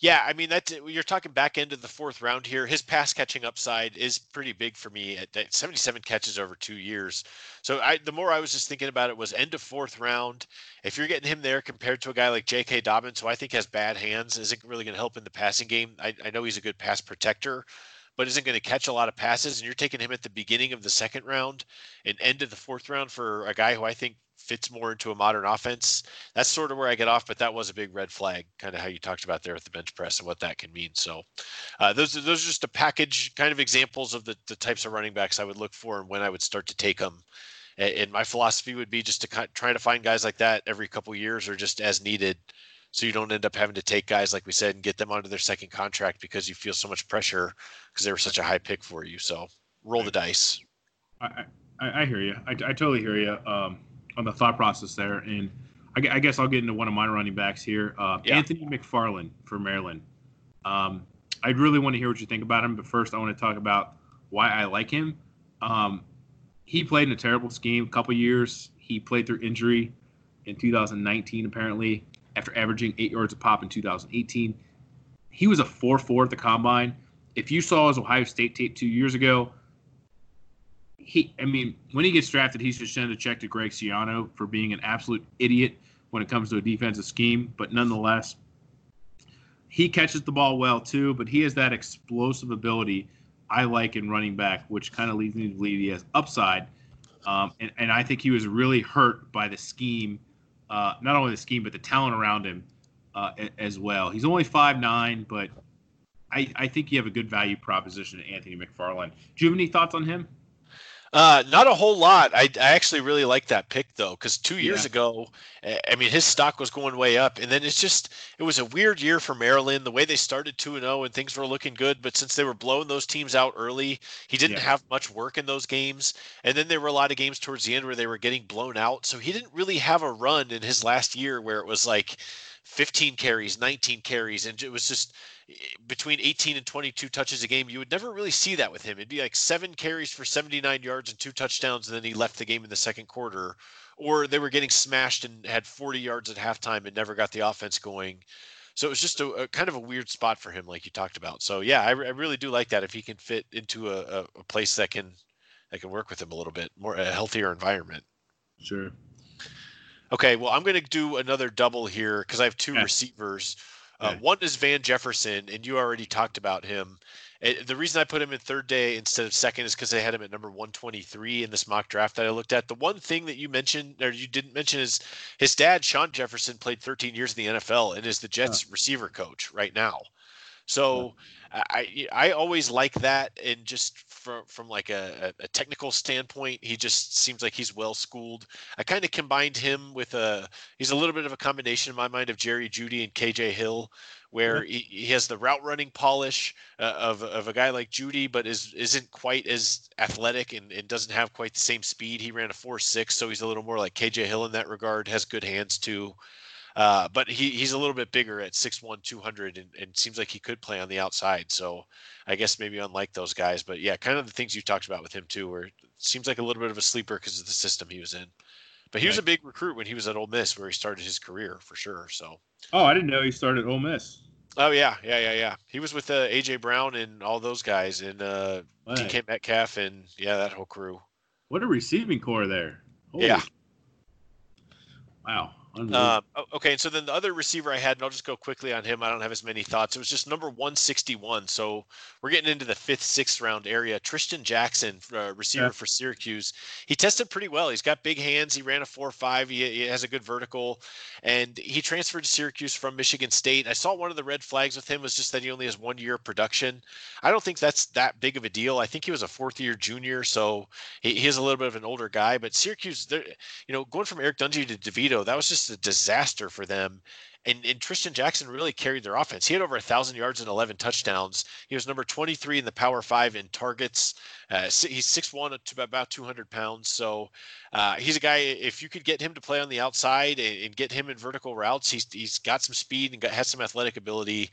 yeah, I mean that you're talking back end of the fourth round here. His pass catching upside is pretty big for me at, at 77 catches over two years. So I, the more I was just thinking about it was end of fourth round. If you're getting him there compared to a guy like J.K. Dobbins, who I think has bad hands, isn't really going to help in the passing game. I, I know he's a good pass protector, but isn't going to catch a lot of passes. And you're taking him at the beginning of the second round and end of the fourth round for a guy who I think fits more into a modern offense. That's sort of where I get off, but that was a big red flag, kind of how you talked about there with the bench press and what that can mean. So uh, those those are just a package kind of examples of the, the types of running backs I would look for and when I would start to take them. And my philosophy would be just to try to find guys like that every couple years or just as needed. So you don't end up having to take guys like we said and get them onto their second contract because you feel so much pressure because they were such a high pick for you. So roll the dice. I, I, I hear you. I, I totally hear you. Um, on the thought process there. And I, I, guess I'll get into one of my running backs here. Uh, yeah. Anthony McFarland for Maryland. Um, I'd really want to hear what you think about him, but first I want to talk about why I like him. Um, he played in a terrible scheme a couple years. He played through injury in 2019, apparently, after averaging eight yards a pop in 2018. He was a 4 4 at the combine. If you saw his Ohio State tape two years ago, he, I mean, when he gets drafted, he should send a check to Greg Schiano for being an absolute idiot when it comes to a defensive scheme. But nonetheless, he catches the ball well too. But he has that explosive ability I like in running back, which kind of leads me to believe he has upside. Um, and, and I think he was really hurt by the scheme, uh, not only the scheme but the talent around him uh, as well. He's only five nine, but I, I think you have a good value proposition to Anthony McFarland. Do you have any thoughts on him? Uh, not a whole lot. I, I actually really like that pick though, because two years yeah. ago, I mean, his stock was going way up, and then it's just it was a weird year for Maryland. The way they started two and zero, oh and things were looking good, but since they were blowing those teams out early, he didn't yeah. have much work in those games. And then there were a lot of games towards the end where they were getting blown out, so he didn't really have a run in his last year where it was like 15 carries, 19 carries, and it was just eh, between 18 and 22 touches a game. You would never really see that with him. It'd be like seven carries for 79 yards and two touchdowns, and then he left the game in the second quarter. Or they were getting smashed and had 40 yards at halftime and never got the offense going. So it was just a, a kind of a weird spot for him, like you talked about. So yeah, I, I really do like that if he can fit into a, a, place that can that can work with him a little bit more, a healthier environment. Sure. Okay, well, I'm going to do another double here because I have two yeah. receivers. Uh, one is Van Jefferson, and you already talked about him. It, the reason I put him in third day instead of second is because I had him at number 123 in this mock draft that I looked at. The one thing that you mentioned or you didn't mention is his dad, Shawn Jefferson, played 13 years in the NFL and is the Jets receiver coach right now. So I I always like that, and just from from like a, a technical standpoint, he just seems like he's well schooled. I kind of combined him with a he's a little bit of a combination in my mind of Jerry Jeudy and KJ Hill, where he, he has the route running polish uh, of of a guy like Jeudy, but is isn't quite as athletic and, and doesn't have quite the same speed. He ran a four six, so he's a little more like KJ Hill in that regard. Has good hands too. Uh, but he, he's a lit'll bit bigger at 6'1", 200, and, and seems like he could play on the outside. So I guess maybe unlike those guys. But yeah, kind of the things you talked about with him too, where it seems like a little bit of a sleeper because of the system he was in. But he was a big recruit when he was at Ole Miss, where he started his career for sure. So. Oh, I didn't know he started Ole Miss. Oh yeah, yeah, yeah, yeah. He was with uh, AJ Brown and all those guys, and uh, DK Metcalf, and yeah, that whole crew. What a receiving corps there! Holy yeah. Wow. Um, okay, and so then the other receiver I had, and I'll just go quickly on him. I don't have as many thoughts. It was just number 161. So we're getting into the fifth, sixth round area. Tristan Jackson, uh, receiver yeah. for Syracuse, he tested pretty well. He's got big hands. He ran a four-five. He, he has a good vertical, and he transferred to Syracuse from Michigan State. I saw one of the red flags with him was just that he only has one year of production. I don't think that's that big of a deal. I think he was a fourth-year junior, so he, he is a little bit of an older guy. But Syracuse, you know, going from Eric Dungey to DeVito, that was just just a disaster for them. And, and Tristan Jackson really carried their offense. He had over a thousand yards and 11 touchdowns. He was number 23 in the Power Five in targets. Uh, he's 6'1 to about 200 pounds. So uh, he's a guy. If you could get him to play on the outside and, and, get him in vertical routes, he's he's got some speed and got, has some athletic ability.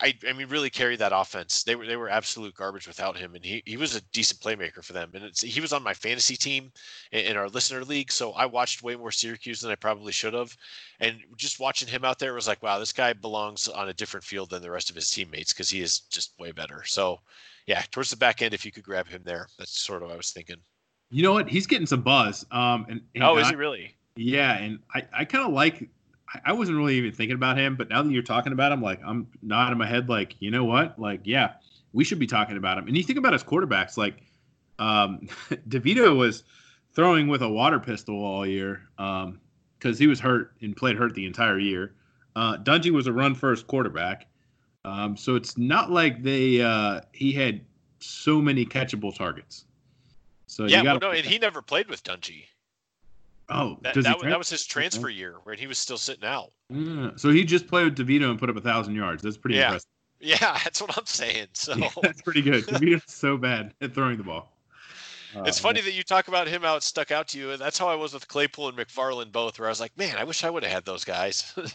I, I mean, really carried that offense. They were they were absolute garbage without him, and he, he was a decent playmaker for them. And he was on my fantasy team in, in, our listener league, so I watched way more Syracuse than I probably should have. And just watching him out there was like, wow, this guy belongs on a different field than the rest of his teammates because he is just way better. So, yeah, towards the back end, if you could grab him there, that's sort of what I was thinking. You know what? He's getting some buzz. Um, and, and oh, is he really? Yeah, and I, I kind of like I wasn't really even thinking about him, but now that you're talking about him, like I'm nodding my head, like you know what, like yeah, we should be talking about him. And you think about his quarterbacks, like um, DeVito was throwing with a water pistol all year because um, he was hurt and played hurt the entire year. Uh, Dungey was a run first quarterback, um, so it's not like they uh, he had so many catchable targets. So yeah, well, no, and he never played with Dungey. Oh, that, that, that, was his transfer year where he was still sitting out. Mm, so he just played with DeVito and put up a thousand yards. That's pretty yeah. impressive. Yeah, that's what I'm saying. So yeah, that's pretty good. DeVito's so bad at throwing the ball. it's uh, funny that you talk about him how it stuck out to you, and that's how I was with Claypool and McFarland both, where I was like, man, I wish I would have had those guys. um,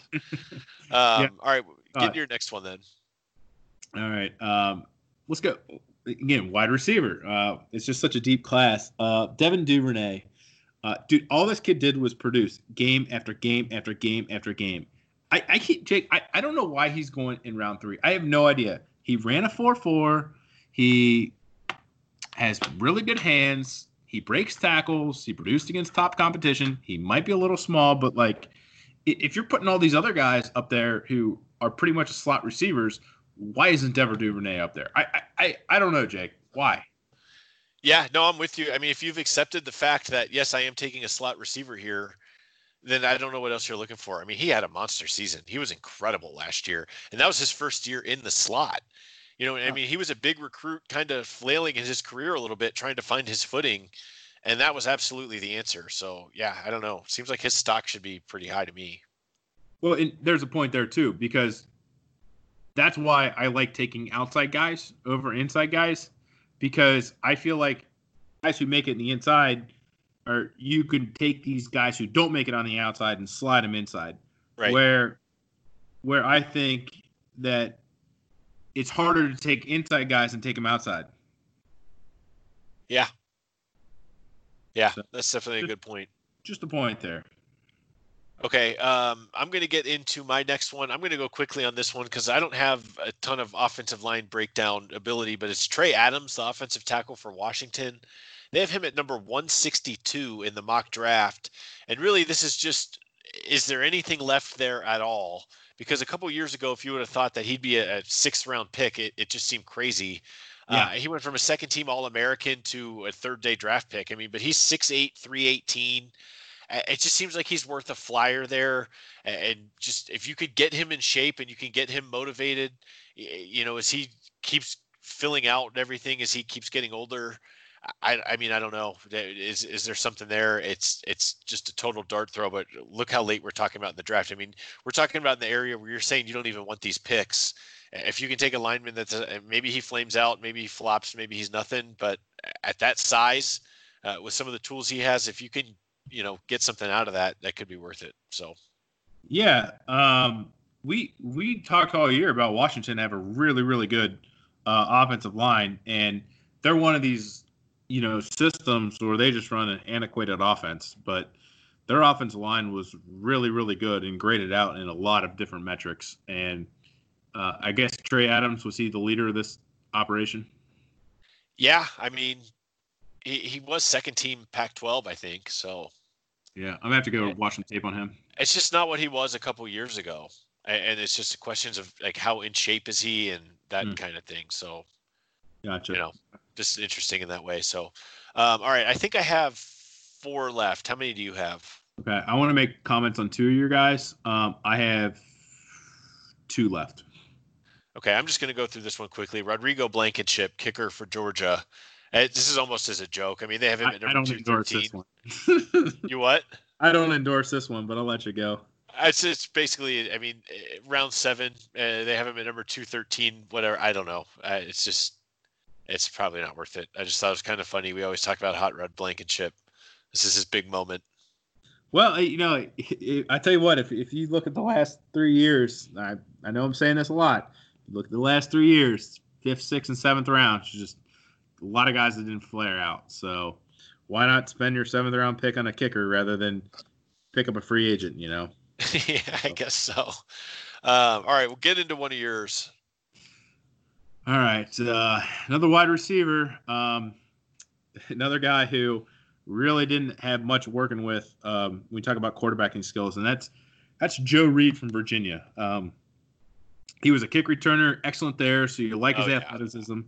yeah. All right, get uh, your next one then. All right, um, let's go again. Wide receiver. Uh, it's just such a deep class. Uh, Devin Duvernay uh, dude, all this kid did was produce game after game after game after game. I, I keep Jake. I, I don't know why he's going in round three. I have no idea. He ran a four four. He has really good hands. He breaks tackles. He produced against top competition. He might be a little small, but like, if you're putting all these other guys up there who are pretty much slot receivers, why isn't Devin Duvernay up there? I I I don't know, Jake. Why? Yeah, no, I'm with you. I mean, if you've accepted the fact that yes, I am taking a slot receiver here, then I don't know what else you're looking for. I mean, he had a monster season. He was incredible last year, and that was his first year in the slot. You know, I mean, he was a big recruit, kind of flailing in his career a little bit, trying to find his footing, and that was absolutely the answer. So, yeah, I don't know. Seems like his stock should be pretty high to me. Well, and there's a point there too because that's why I like taking outside guys over inside guys because I feel like guys who make it in the inside or you can take these guys who don't make it on the outside and slide them inside. Right. Where where I think that it's harder to take inside guys and take them outside. Yeah. Yeah, so, that's definitely a good point. Just a point there. Okay, um, I'm going to get into my next one. I'm going to go quickly on this one because I don't have a ton of offensive line breakdown ability, but it's Trey Adams, the offensive tackle for Washington. They have him at number 162 in the mock draft. And really, this is just is there anything left there at all? Because a couple years ago, if you would have thought that he'd be a, a sixth round pick, it, it just seemed crazy. Yeah. Uh, he went from a second team All American to a third day draft pick. I mean, but he's 6'8, 318 it just seems like he's worth a flyer there. And just if you could get him in shape and you can get him motivated, you know, as he keeps filling out and everything, as he keeps getting older. I, I mean I don't know is is there something there it's it's just a total dart throw but look how late we're talking about in the draft I mean we're talking about in the area where you're saying you don't even want these picks if you can take a lineman that's a, maybe he flames out maybe he flops maybe he's nothing but at that size uh, with some of the tools he has if you can you know get something out of that that could be worth it. So. Yeah um we we talked all year about washington have a really really good uh, offensive line and they're one of these you know systems where they just run an antiquated offense but their offensive line was really really good and graded out in a lot of different metrics. And uh, i guess trey adams was he the leader of this operation? Yeah i mean he, he was second team Pac 12, I think. So, yeah, I'm gonna have to go watch some tape on him. It's just not what he was a couple years ago, and it's just questions of like how in shape is he and that mm. kind of thing. So, gotcha. You know, just interesting in that way. So, um, all right, I think I have four left. How many do you have? Okay, I want to make comments on two of your guys. Um, I have two left. Okay, I'm just going to go through this one quickly. Rodrigo Blankenship, kicker for Georgia. This is almost as a joke. I mean, they have him at number two thirteen. you what? I don't endorse this one, but I'll let you go. It's, it's basically, I mean, eh, round seven. Uh, they have him at number two thirteen. Whatever. I don't know. Uh, it's just, it's probably not worth it. I just thought it was kind of funny. We always talk about Hot Rod Blankenship. This is his big moment. Well, you know, I tell you what, if, if you look at the last three years, I, I know I'm saying this a lot. Look at the last three years, fifth, sixth, and seventh rounds, just a lot of guys that didn't flare out. So why not spend your seventh round pick on a kicker rather than pick up a free agent, you know? yeah, I guess so. Um, all right, we'll get into one of yours. All right, uh, another wide receiver, um, another guy who really didn't have much working with. Um, we talk about quarterbacking skills, and that's that's Joe Reed from Virginia. Um, he was a kick returner, excellent there. So you like his oh, athleticism.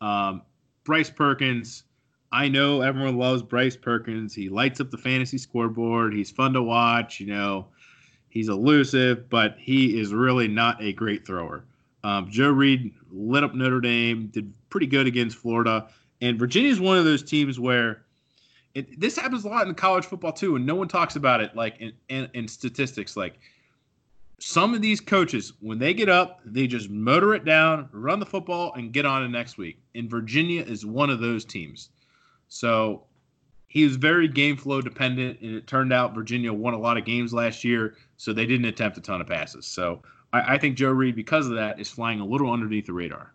Yeah. Um, Bryce Perkins. I know everyone loves Bryce Perkins. He lights up the fantasy scoreboard. He's fun to watch. You know, he's elusive, but he is really not a great thrower. Um, Joe Reed lit up Notre Dame, did pretty good against Florida, and Virginia is one of those teams where it, this happens a lot in college football too, and no one talks about it like in, in, in statistics. Like some of these coaches, when they get up, they just motor it down, run the football, and get on to next week. And Virginia is one of those teams. So he was very game flow dependent, and it turned out Virginia won a lot of games last year, so they didn't attempt a ton of passes. So I, I think Joe Reed, because of that, is flying a little underneath the radar.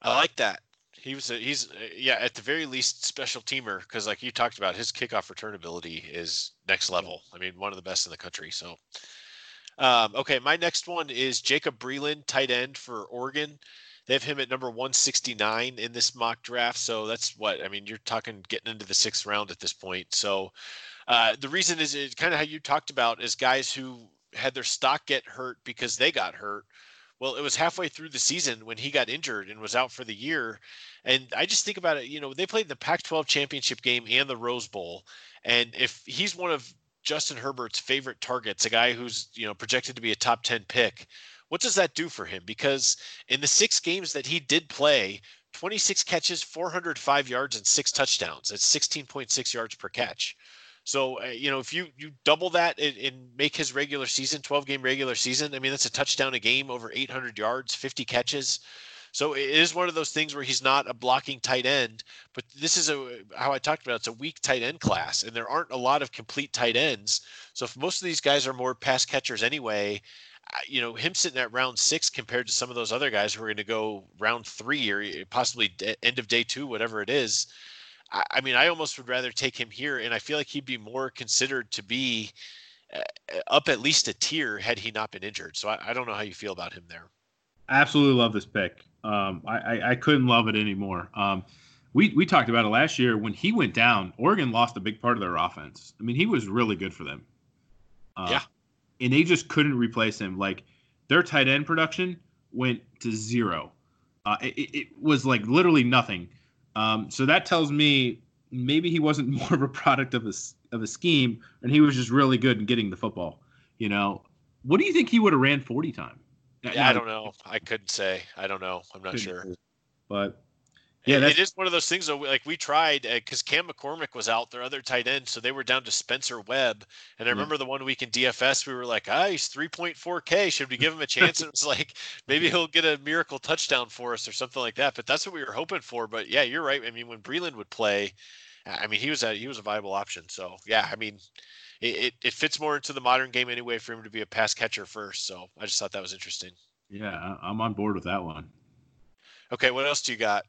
I like that. He was a, he's uh, yeah at the very least special teamer because like you talked about his kickoff return ability is next level. I mean one of the best in the country. So um, okay, my next one is Jacob Breeland, tight end for Oregon. They have him at number 169 in this mock draft. So that's what I mean. You're talking getting into the sixth round at this point. So uh, the reason is, is kind of how you talked about is guys who had their stock get hurt because they got hurt well, it was halfway through the season when he got injured and was out for the year. And I just think about it, you know, they played the Pac 12 championship game and the Rose Bowl. And if he's one of Justin Herbert's favorite targets, a guy who's, you know, projected to be a top 10 pick, what does that do for him? Because in the six games that he did play, 26 catches, 405 yards, and six touchdowns. That's 16.6 yards per catch. So uh, you know, if you you double that and, and, make his regular season, 12 game regular season, I mean that's a touchdown a game, over 800 yards, 50 catches. So it is one of those things where he's not a blocking tight end, but this is a how I talked about. It's a weak tight end class, and there aren't a lot of complete tight ends. So if most of these guys are more pass catchers anyway, you know him sitting at round six compared to some of those other guys who are going to go round three or possibly end of day two, whatever it is. I, mean, I almost would rather take him here, and I feel like he'd be more considered to be uh, up at least a tier had he not been injured. So I, I don't know how you feel about him there. Absolutely love this pick. Um, I, I, I, couldn't love it anymore. Um, we, we talked about it last year when he went down. Oregon lost a big part of their offense. I mean, he was really good for them. Uh, yeah, and they just couldn't replace him. Like their tight end production went to zero. Uh, it, it was like literally nothing. Um, so that tells me maybe he wasn't more of a product of a of a scheme, and he was just really good in getting the football. You know, what do you think he would have ran forty time? Yeah, I don't know. I couldn't say. I don't know. I'm not sure. But yeah, it is one of those things though. Like we tried because uh, Cam McCormick was out, their other tight end, so they were down to Spencer Webb. And I remember the one week in DFS, we were like, "Ah, he's 3.4K. Should we give him a chance?" and it was like, maybe he'll get a miracle touchdown for us or something like that. But that's what we were hoping for. But yeah, you're right. I mean, when Breeland would play, I mean, he was a he was a viable option. So yeah, I mean, it, it, it fits more into the modern game anyway for him to be a pass catcher first. So I just thought that was interesting. Yeah, I'm on board with that one. Okay, what else do you got?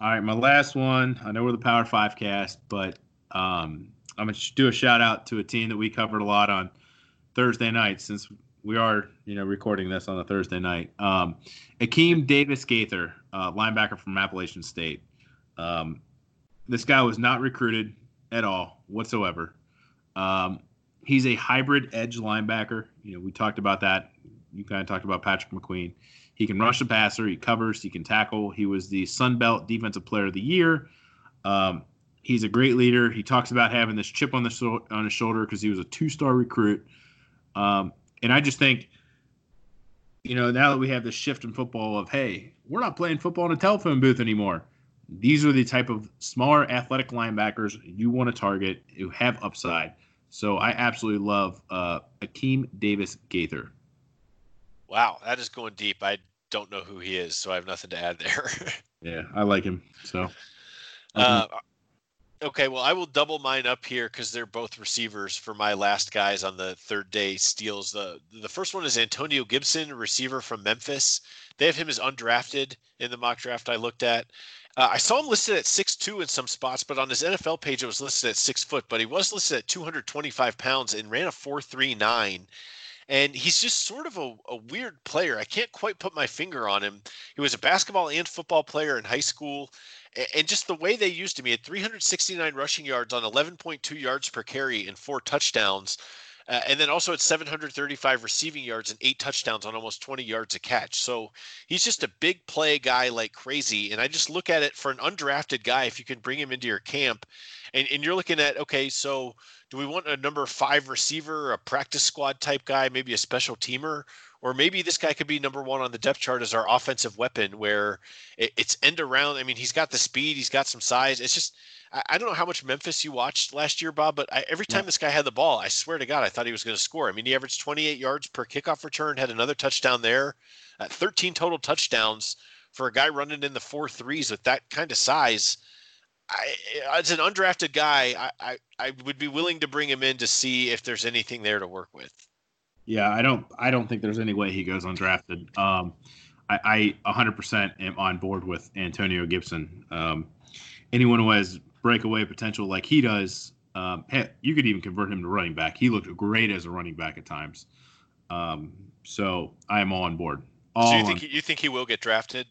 All right, my last one. I know we're the Power Five cast, but um, I'm gonna do a shout out to a team that we covered a lot on Thursday night, since we are, you know, recording this on a Thursday night. Um, Akeem Davis Gaither, uh, linebacker from Appalachian State. Um, this guy was not recruited at all whatsoever. Um, he's a hybrid edge linebacker. You know, we talked about that. You kind of talked about Patrick McQueen. He can rush the passer. He covers. He can tackle. He was the Sun Belt Defensive Player of the Year. Um, he's a great leader. He talks about having this chip on the on his shoulder because he was a two-star recruit. Um, and I just think, you know, now that we have this shift in football of hey, we're not playing football in a telephone booth anymore. These are the type of smaller athletic linebackers you want to target who have upside. So I absolutely love uh, Akeem Davis Gaither. Wow, that is going deep. I don't know who he is, so I have nothing to add there. yeah, I like him. So. Uh, okay, well, I will double mine up here because they're both receivers for my last guys on the third day steals. The the first one is Antonio Gibson, receiver from Memphis. They have him as undrafted in the mock draft I looked at. Uh, I saw him listed at six two in some spots, but on his NFL page it was listed at six foot. But he was listed at 225 pounds and ran a 4.39 and he's just sort of a, a, weird player. I can't quite put my finger on him. He was a basketball and football player in high school, and just the way they used him, he had 369 rushing yards on 11.2 yards per carry and four touchdowns. Uh, and then also at 735 receiving yards and eight touchdowns on almost 20 yards a catch. So he's just a big play guy like crazy. And I just look at it for an undrafted guy, if you can bring him into your camp, and, and you're looking at, okay, so do we want a number five receiver, a practice squad type guy, maybe a special teamer? Or maybe this guy could be number one on the depth chart as our offensive weapon, where it, it's end around. I mean, he's got the speed, he's got some size. It's just I, don't know how much Memphis you watched last year, Bob, but I, every time yeah. this guy had the ball, I swear to God, I thought he was going to score. I mean, he averaged 28 yards per kickoff return, had another touchdown there, uh, 13 total touchdowns for a guy running in the four threes with that kind of size. I, as an undrafted guy, I, I, I would be willing to bring him in to see if there's anything there to work with. Yeah, I don't, I don't think there's any way he goes undrafted. Um, I, I 100% am on board with Antonio Gibson. Um, anyone who has breakaway potential like he does, um, heck, you could even convert him to running back. He looked great as a running back at times. Um, so I am all on board. All so you think on, you think he will get drafted?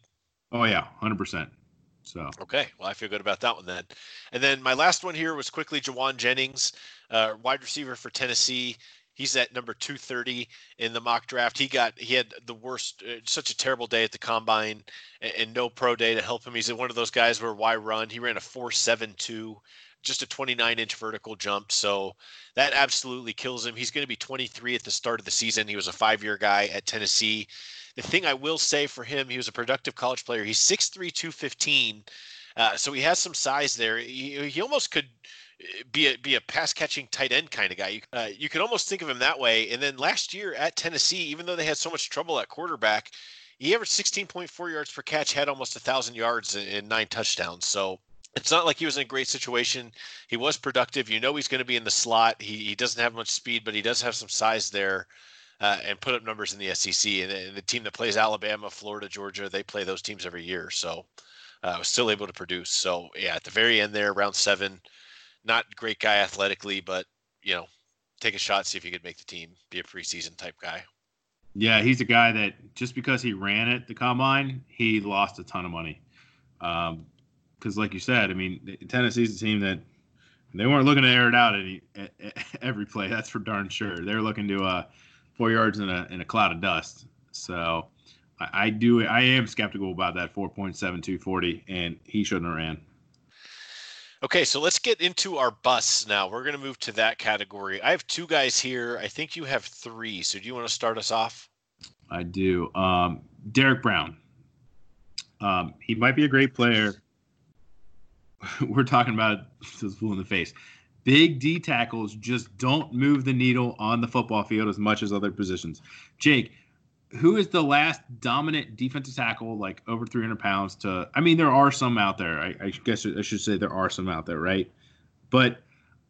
Oh yeah, hundred percent. So okay, well I feel good about that one then. And then my last one here was quickly Jauan Jennings, uh, wide receiver for Tennessee. He's at number 230 in the mock draft. He got he had the worst, uh, such a terrible day at the combine, and, and, no pro day to help him. He's one of those guys where why run? He ran a 4.72, just a 29 inch vertical jump. So that absolutely kills him. He's going to be 23 at the start of the season. He was a five year guy at Tennessee. The thing I will say for him, he was a productive college player. He's 6'3, 215. Uh, so he has some size there. He, he almost could be a be a pass catching tight end kind of guy. You, uh, you can almost think of him that way. And then last year at Tennessee, even though they had so much trouble at quarterback, he averaged 16.4 yards per catch, had almost a thousand yards and nine touchdowns. So it's not like he was in a great situation. He was productive. You know he's going to be in the slot. He he doesn't have much speed, but he does have some size there. Uh, and put up numbers in the SEC. And, and, the team that plays Alabama, Florida, Georgia, they play those teams every year. So uh, was still able to produce. So yeah, at the very end there, round seven, not great guy athletically, but you know, take a shot, see if he could make the team, be a preseason type guy. Yeah, he's a guy that just because he ran at the combine, he lost a ton of money. Because, um, like you said, I mean, Tennessee's a team that they weren't looking to air it out any, every play. That's for darn sure. They're looking to uh, four yards in a in a cloud of dust. So I, I do I am skeptical about that 4.7240, and he shouldn't have ran. Okay, so let's get into our busts now. We're going to move to that category. I have two guys here. I think you have three. So do you want to start us off? I do. Um, Derrick Brown. Um, he might be a great player. We're talking about this fool in the face. Big D tackles just don't move the needle on the football field as much as other positions. Jake, who is the last dominant defensive tackle, like over 300 pounds? To I mean, there are some out there. I, I guess I should say there are some out there, right? But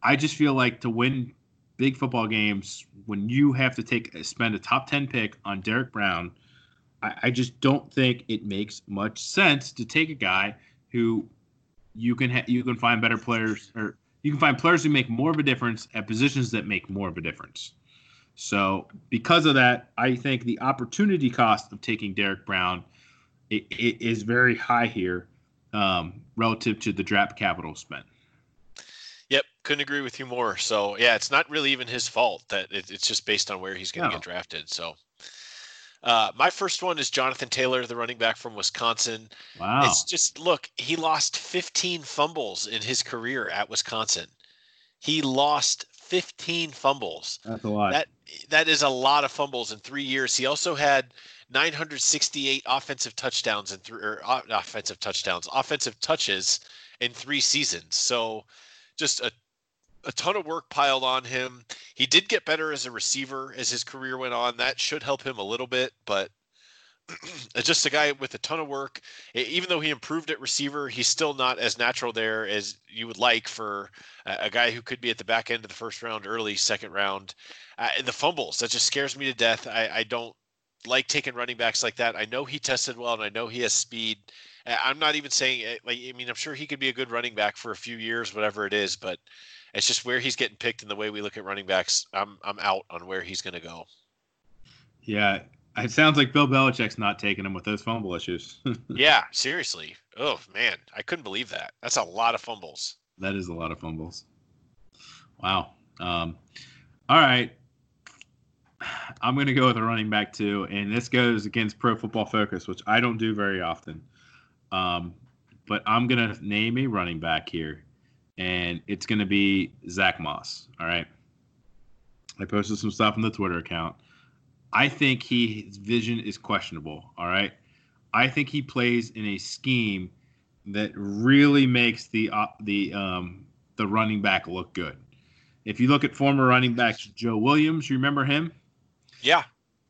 I just feel like to win big football games, when you have to take spend a top 10 pick on Derrick Brown, I, I just don't think it makes much sense to take a guy who you can ha- you can find better players or you can find players who make more of a difference at positions that make more of a difference. So because of that, I think the opportunity cost of taking Derrick Brown it, it is very high here um, relative to the draft capital spent. Yep, couldn't agree with you more. So yeah, it's not really even his fault that it, it's just based on where he's going to no. get drafted. So uh, my first one is Jonathan Taylor, the running back from Wisconsin. Wow. It's just look, he lost 15 fumbles in his career at Wisconsin. He lost 15 fumbles. That's a lot. That that is a lot of fumbles in three years. He also had 968 offensive touchdowns and three or uh, offensive touchdowns, offensive touches in three seasons. So just a a ton of work piled on him. He did get better as a receiver as his career went on. That should help him a little bit, but just a guy with a ton of work. Even though he improved at receiver, he's still not as natural there as you would like for a guy who could be at the back end of the first round, early second round. Uh, the fumbles that just scares me to death. I, I don't like taking running backs like that. I know he tested well, and I know he has speed. I'm not even saying eh, like I mean I'm sure he could be a good running back for a few years, whatever it is, but it's just where he's getting picked and the way we look at running backs. I'm I'm out on where he's going to go. Yeah, it sounds like Bill Belichick's not taking him with those fumble issues. yeah, seriously. Oh man, I couldn't believe that. That's a lot of fumbles. That is a lot of fumbles. Wow. Um, all right. I'm going to go with a running back too, and this goes against Pro Football Focus, which I don't do very often. Um, but I'm going to name a running back here, and it's going to be Zach Moss. All right. I posted some stuff on the Twitter account. I think he his vision is questionable. All right. I think he plays in a scheme that really makes the uh, the um, the running back look good. If you look at former running backs, Joe Williams, you remember him? Yeah.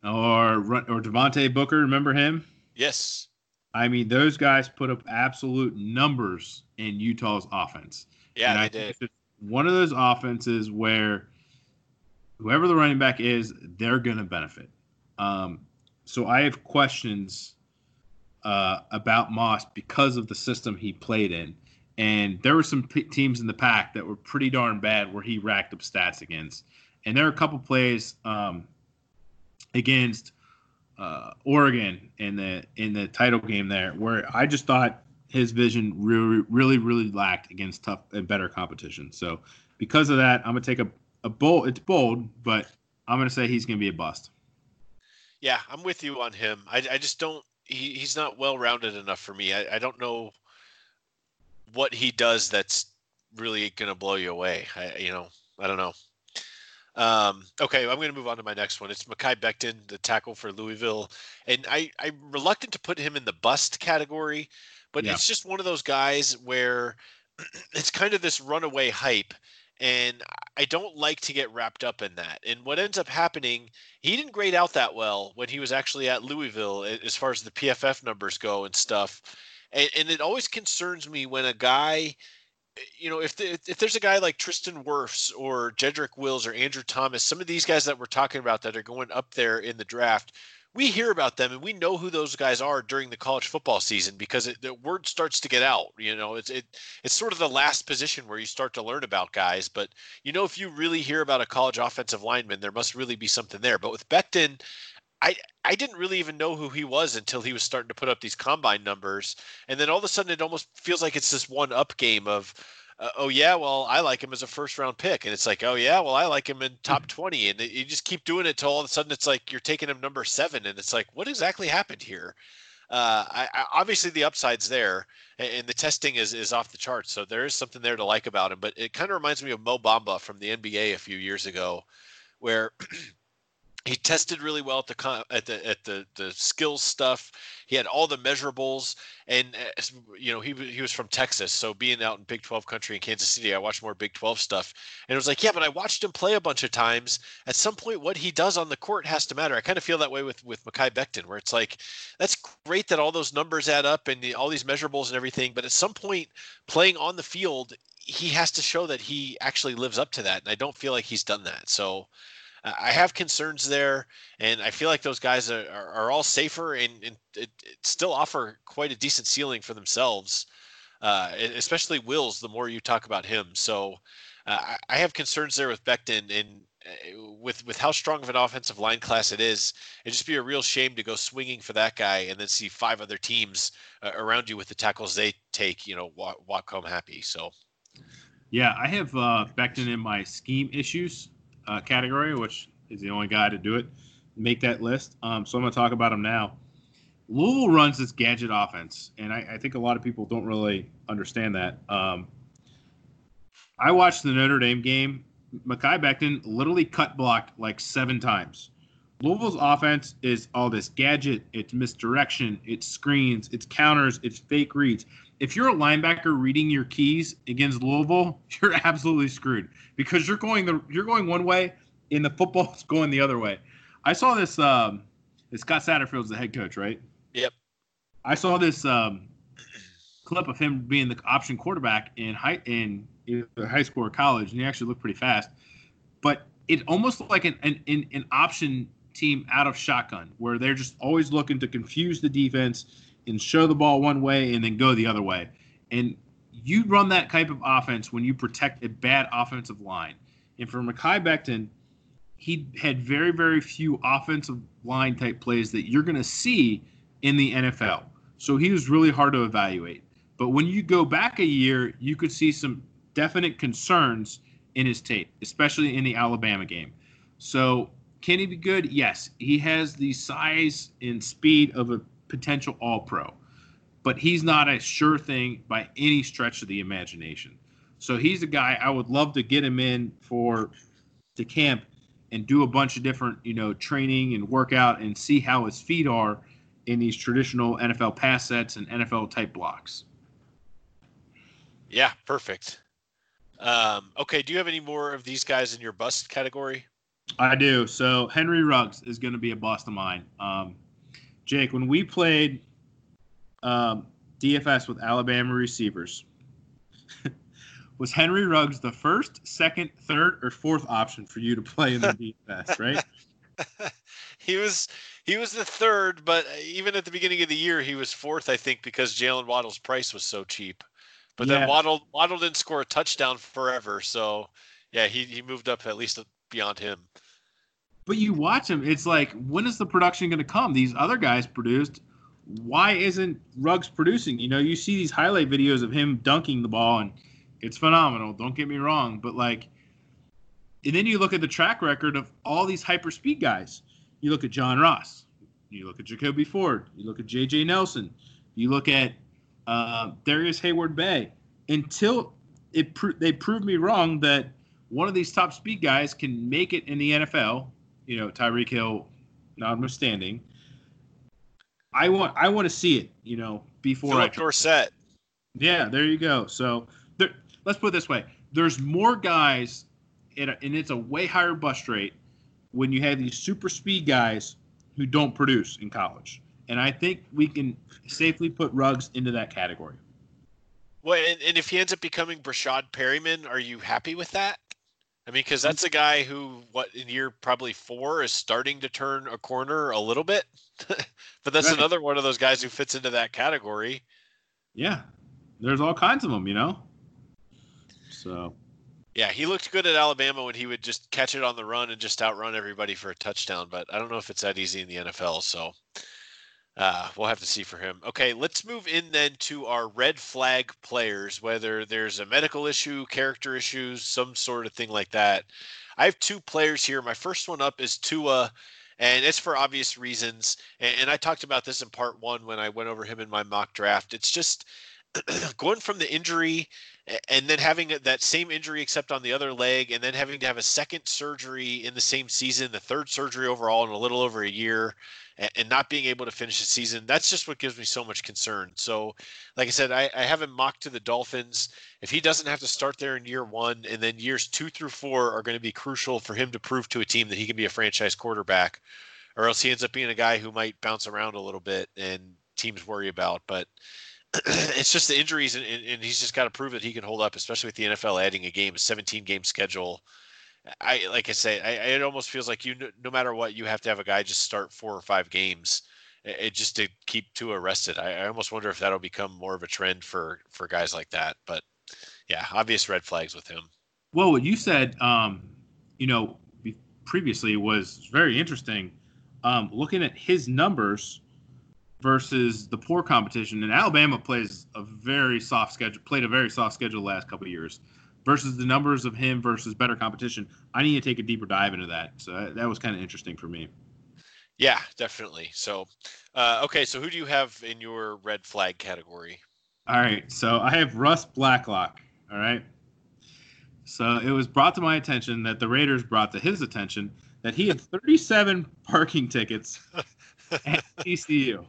Or or Devontae Booker, remember him? Yes. I mean, those guys put up absolute numbers in Utah's offense. Yeah, and I did. one of those offenses where whoever the running back is, they're going to benefit. Um, so I have questions uh, about Moss because of the system he played in. And there were some p- teams in the Pac that were pretty darn bad where he racked up stats against. And there are a couple plays um, against uh, Oregon in the in the title game there where I just thought his vision really really really lacked against tough and better competition. So because of that, I'm gonna take a a bold. It's bold, but I'm gonna say he's gonna be a bust. Yeah, I'm with you on him. I, I just don't. He, he's not well rounded enough for me. I, I don't know what he does that's really gonna blow you away. I you know I don't know. Um, okay, I'm going to move on to my next one. It's Mekhi Becton, the tackle for Louisville, and I I'm reluctant to put him in the bust category, but yeah. it's just one of those guys where it's kind of this runaway hype and I don't like to get wrapped up in that. And what ends up happening, he didn't grade out that well when he was actually at Louisville as far as the PFF numbers go and stuff. And, and it always concerns me when a guy, you know, if the, if there's a guy like Tristan Wirfs or Jedrick Wills or Andrew Thomas, some of these guys that we're talking about that are going up there in the draft, we hear about them and we know who those guys are during the college football season because it, the word starts to get out. You know, it's it it's sort of the last position where you start to learn about guys. But you know, if you really hear about a college offensive lineman, there must really be something there. But with Becton, I I didn't really even know who he was until he was starting to put up these combine numbers, and then all of a sudden it almost feels like it's this one up game of uh, oh yeah, well I like him as a first round pick, and it's like oh yeah, well I like him in top twenty, and you just keep doing it till all of a sudden it's like you're taking him number seven, and it's like what exactly happened here? Uh, I, I, obviously the upside's there, and the testing is is off the charts, so there is something there to like about him. But it kind of reminds me of Mo Bamba from the NBA a few years ago, where he tested really well at the at the at the the skills stuff. He had all the measurables, and uh, you know he he was from Texas, so being out in Big Twelve country in Kansas City, I watched more Big Twelve stuff, and it was like, yeah, but I watched him play a bunch of times. At some point, what he does on the court has to matter. I kind of feel that way with with Mekhi Becton, where it's like, that's great that all those numbers add up and the, all these measurables and everything, but at some point, playing on the field, he has to show that he actually lives up to that, and I don't feel like he's done that. So. I have concerns there, and I feel like those guys are, are, are all safer and, and it, it, still offer quite a decent ceiling for themselves. Uh, especially Wills, the more you talk about him. So uh, I have concerns there with Becton, and uh, with with how strong of an offensive line class it is, it'd just be a real shame to go swinging for that guy and then see five other teams uh, around you with the tackles they take, you know, walk, walk home happy. So. Yeah, I have uh, Becton in my scheme issues uh, category, which is the only guy to do it, make that list. Um, so I'm going to talk about him now. Louisville runs this gadget offense, and I, I think a lot of people don't really understand that. Um, I watched the Notre Dame game. Mekhi Becton literally cut blocked like seven times, Louisville's offense is all this gadget, it's misdirection, it's screens, it's counters, it's fake reads. If you're a linebacker reading your keys against Louisville, you're absolutely screwed because you're going the you're going one way and the football's going the other way. I saw this um Scott Satterfield's the head coach, right? Yep. I saw this um clip of him being the option quarterback in high in either high school or college, and he actually looked pretty fast. But it almost looked like an, an, an option team out of shotgun, where they're just always looking to confuse the defense and show the ball one way and then go the other way. And you run that type of offense when you protect a bad offensive line. And for Mekhi Becton, he had very, very few offensive line type plays that you're going to see in the NFL. So he was really hard to evaluate. But when you go back a year, you could see some definite concerns in his tape, especially in the Alabama game. So can he be good? Yes. He has the size and speed of a potential all pro, but he's not a sure thing by any stretch of the imagination. So he's a guy I would love to get him in for to camp and do a bunch of different, you know, training and workout and see how his feet are in these traditional NFL pass sets and NFL type blocks. Yeah, perfect. Um, okay, do you have any more of these guys in your bust category? I do. So Henry Ruggs is going to be a bust of mine. Um, Jake, when we played um, DFS with Alabama receivers, was Henry Ruggs the first, second, third, or fourth option for you to play in the DFS? Right. he was he was the third, but even at the beginning of the year, he was fourth, I think, because Jaylen Waddle's price was so cheap. But yeah. then Waddle Waddle didn't score a touchdown forever, so yeah, he he moved up at least beyond him. But you watch him, it's like when is the production going to come? These other guys produced. Why isn't Ruggs producing? You know, you see these highlight videos of him dunking the ball, and it's phenomenal. Don't get me wrong, but like, and then you look at the track record of all these hyper speed guys. You look at John Ross, you look at Jacoby Ford, you look at J.J. Nelson, you look at uh, Darrius Heyward-Bey until it pro- they prove me wrong that one of these top speed guys can make it in the NFL. You know, Tyreek Hill, notwithstanding. I want I want to see it. You know, before Phillip I Dorsett. Yeah, there you go. So there, let's put it this way: there's more guys, a, and it's a way higher bust rate when you have these super speed guys who don't produce in college and I think we can safely put Ruggs into that category. Well, and, and if he ends up becoming Breshad Perriman, are you happy with that? I mean, because that's a guy who, what in year probably four, is starting to turn a corner a little bit. but that's right. another one of those guys who fits into that category. Yeah, there's all kinds of them, you know. So. Yeah, he looked good at Alabama when he would just catch it on the run and just outrun everybody for a touchdown. But I don't know if it's that easy in the NFL. So uh, we'll have to see for him. Okay, let's move in then to our red flag players, whether there's a medical issue, character issues, some sort of thing like that. I have two players here. My first one up is Tua, and it's for obvious reasons. And, and I talked about this in part one when I went over him in my mock draft. It's just going from the injury and then having that same injury except on the other leg and then having to have a second surgery in the same season the third surgery overall in a little over a year and not being able to finish the season, that's just what gives me so much concern. So, like I said, I, I have him mocked to the Dolphins. If he doesn't have to start there in year one, and then years two through four are going to be crucial for him to prove to a team that he can be a franchise quarterback, or else he ends up being a guy who might bounce around a little bit and teams worry about. But it's just the injuries, and, and he's just got to prove that he can hold up, especially with the NFL adding a game, a 17 game schedule I like I say, I, it almost feels like you no matter what, you have to have a guy just start four or five games, it, just to keep Tua rested. I, I almost wonder if that'll become more of a trend for for guys like that. But yeah, obvious red flags with him. Well, what you said, um, you know, previously was very interesting. Um, looking at his numbers versus the poor competition, and Alabama plays a very soft schedule, played a very soft schedule the last couple years versus the numbers of him versus better competition. I need to take a deeper dive into that. So that, that was kind of interesting for me. Yeah, definitely. So, uh, okay, so who do you have in your red flag category? All right, so I have Ross Blacklock. All right. So it was brought to my attention that the Raiders brought to his attention that he had 37 parking tickets at TCU.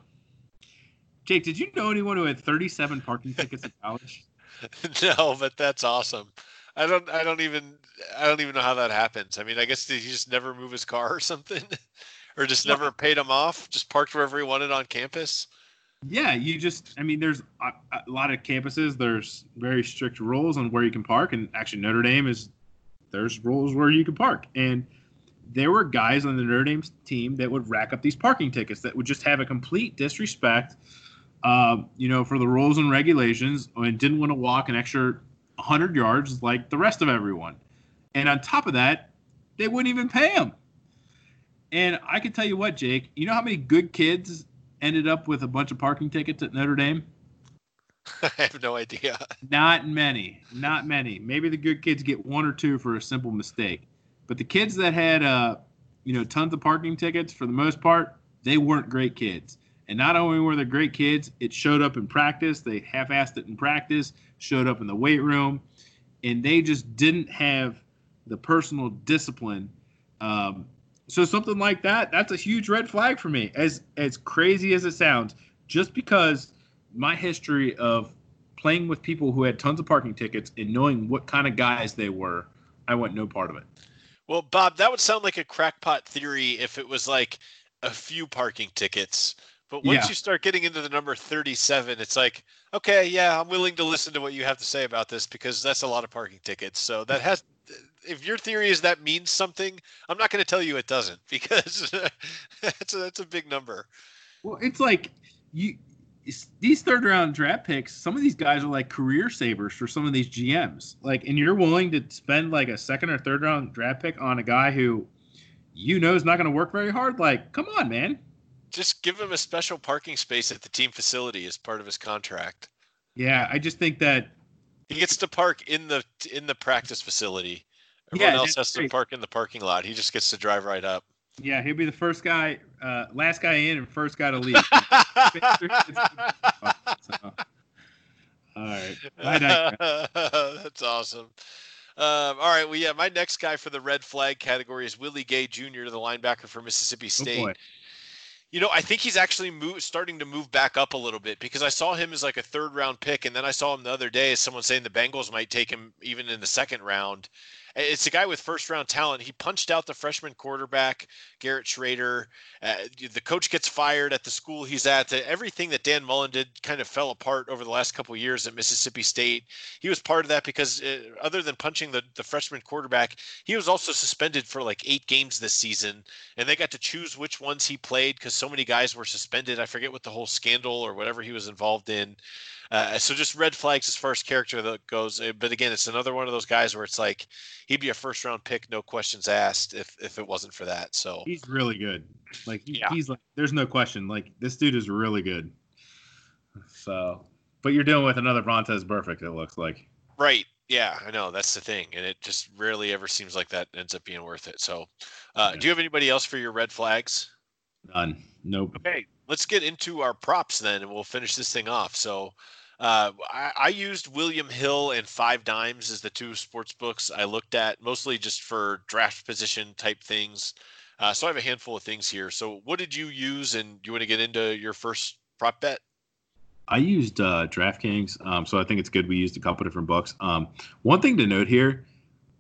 Jake, did you know anyone who had 37 parking tickets at college? no, but that's awesome. I don't I don't even I don't even know how that happens. I mean, I guess did he just never move his car or something? or just never paid him off, just parked wherever he wanted on campus? Yeah, you just I mean there's a, a lot of campuses there's very strict rules on where you can park and actually Notre Dame is there's rules where you can park. And there were guys on the Notre Dame team that would rack up these parking tickets that would just have a complete disrespect, um, you know, for the rules and regulations, and didn't want to walk an extra 100 yards like the rest of everyone. And on top of that, they wouldn't even pay them. And I can tell you what, Jake, you know how many good kids ended up with a bunch of parking tickets at Notre Dame? I have no idea. Not many. Not many. Maybe the good kids get one or two for a simple mistake. But the kids that had uh, you know, tons of parking tickets for the most part, they weren't great kids. And not only were they great kids, it showed up in practice. They half-assed it in practice, showed up in the weight room, and they just didn't have the personal discipline. Um, so something like that, that's a huge red flag for me. As as crazy as it sounds, just because my history of playing with people who had tons of parking tickets and knowing what kind of guys they were, I want no part of it. Well, Bob, that would sound like a crackpot theory if it was like a few parking tickets. But once yeah. you start getting into the number 37, it's like, okay, yeah, I'm willing to listen to what you have to say about this because that's a lot of parking tickets. So that has, if your theory is that means something, I'm not going to tell you it doesn't because that's a, that's a big number. Well, it's like you these third round draft picks, some of these guys are like career savers for some of these GMs. Like, and you're willing to spend like a second or third round draft pick on a guy who you know is not going to work very hard. Like, come on, man. Just give him a special parking space at the team facility as part of his contract. Yeah, I just think that he gets to park in the in the practice facility. Everyone yeah, else has great. to park in the parking lot. He just gets to drive right up. Yeah, he'll be the first guy, uh, last guy in, and first guy to leave. so, all right. That's awesome. Um, all right. Well, yeah, my next guy for the red flag category is Willie Gay Jr., the linebacker for Mississippi oh, State. Oh you know, I think he's actually move, starting to move back up a little bit because I saw him as like a third round pick, and then I saw him the other day as someone saying the Bengals might take him even in the second round. It's a guy with first round talent. He punched out the freshman quarterback, Garrett Shrader. Uh, the coach gets fired at the school he's at. Everything that Dan Mullen did kind of fell apart over the last couple years at Mississippi State. He was part of that because, uh, other than punching the, the freshman quarterback, he was also suspended for like eight games this season. And they got to choose which ones he played because so many guys were suspended. I forget what the whole scandal or whatever he was involved in. Uh, so just red flags as first character that goes. Uh, but again, it's another one of those guys where it's like he'd be a first round pick, no questions asked, if if it wasn't for that. So he's really good. Like he, yeah. he's like, there's no question. Like this dude is really good. So, but you're dealing with another Vontaze Burfict. It looks like. Right. Yeah, I know that's the thing, and it just rarely ever seems like that ends up being worth it. So, uh, yeah. do you have anybody else for your red flags? None. Nope. Okay, let's get into our props then, and we'll finish this thing off. So, uh, I, I, used William Hill and Five Dimes as the two sports books I looked at, mostly just for draft position type things. Uh, so I have a handful of things here. So what did you use, and do you want to get into your first prop bet? I used uh, DraftKings, um, so I think it's good we used a couple different books. Um, one thing to note here,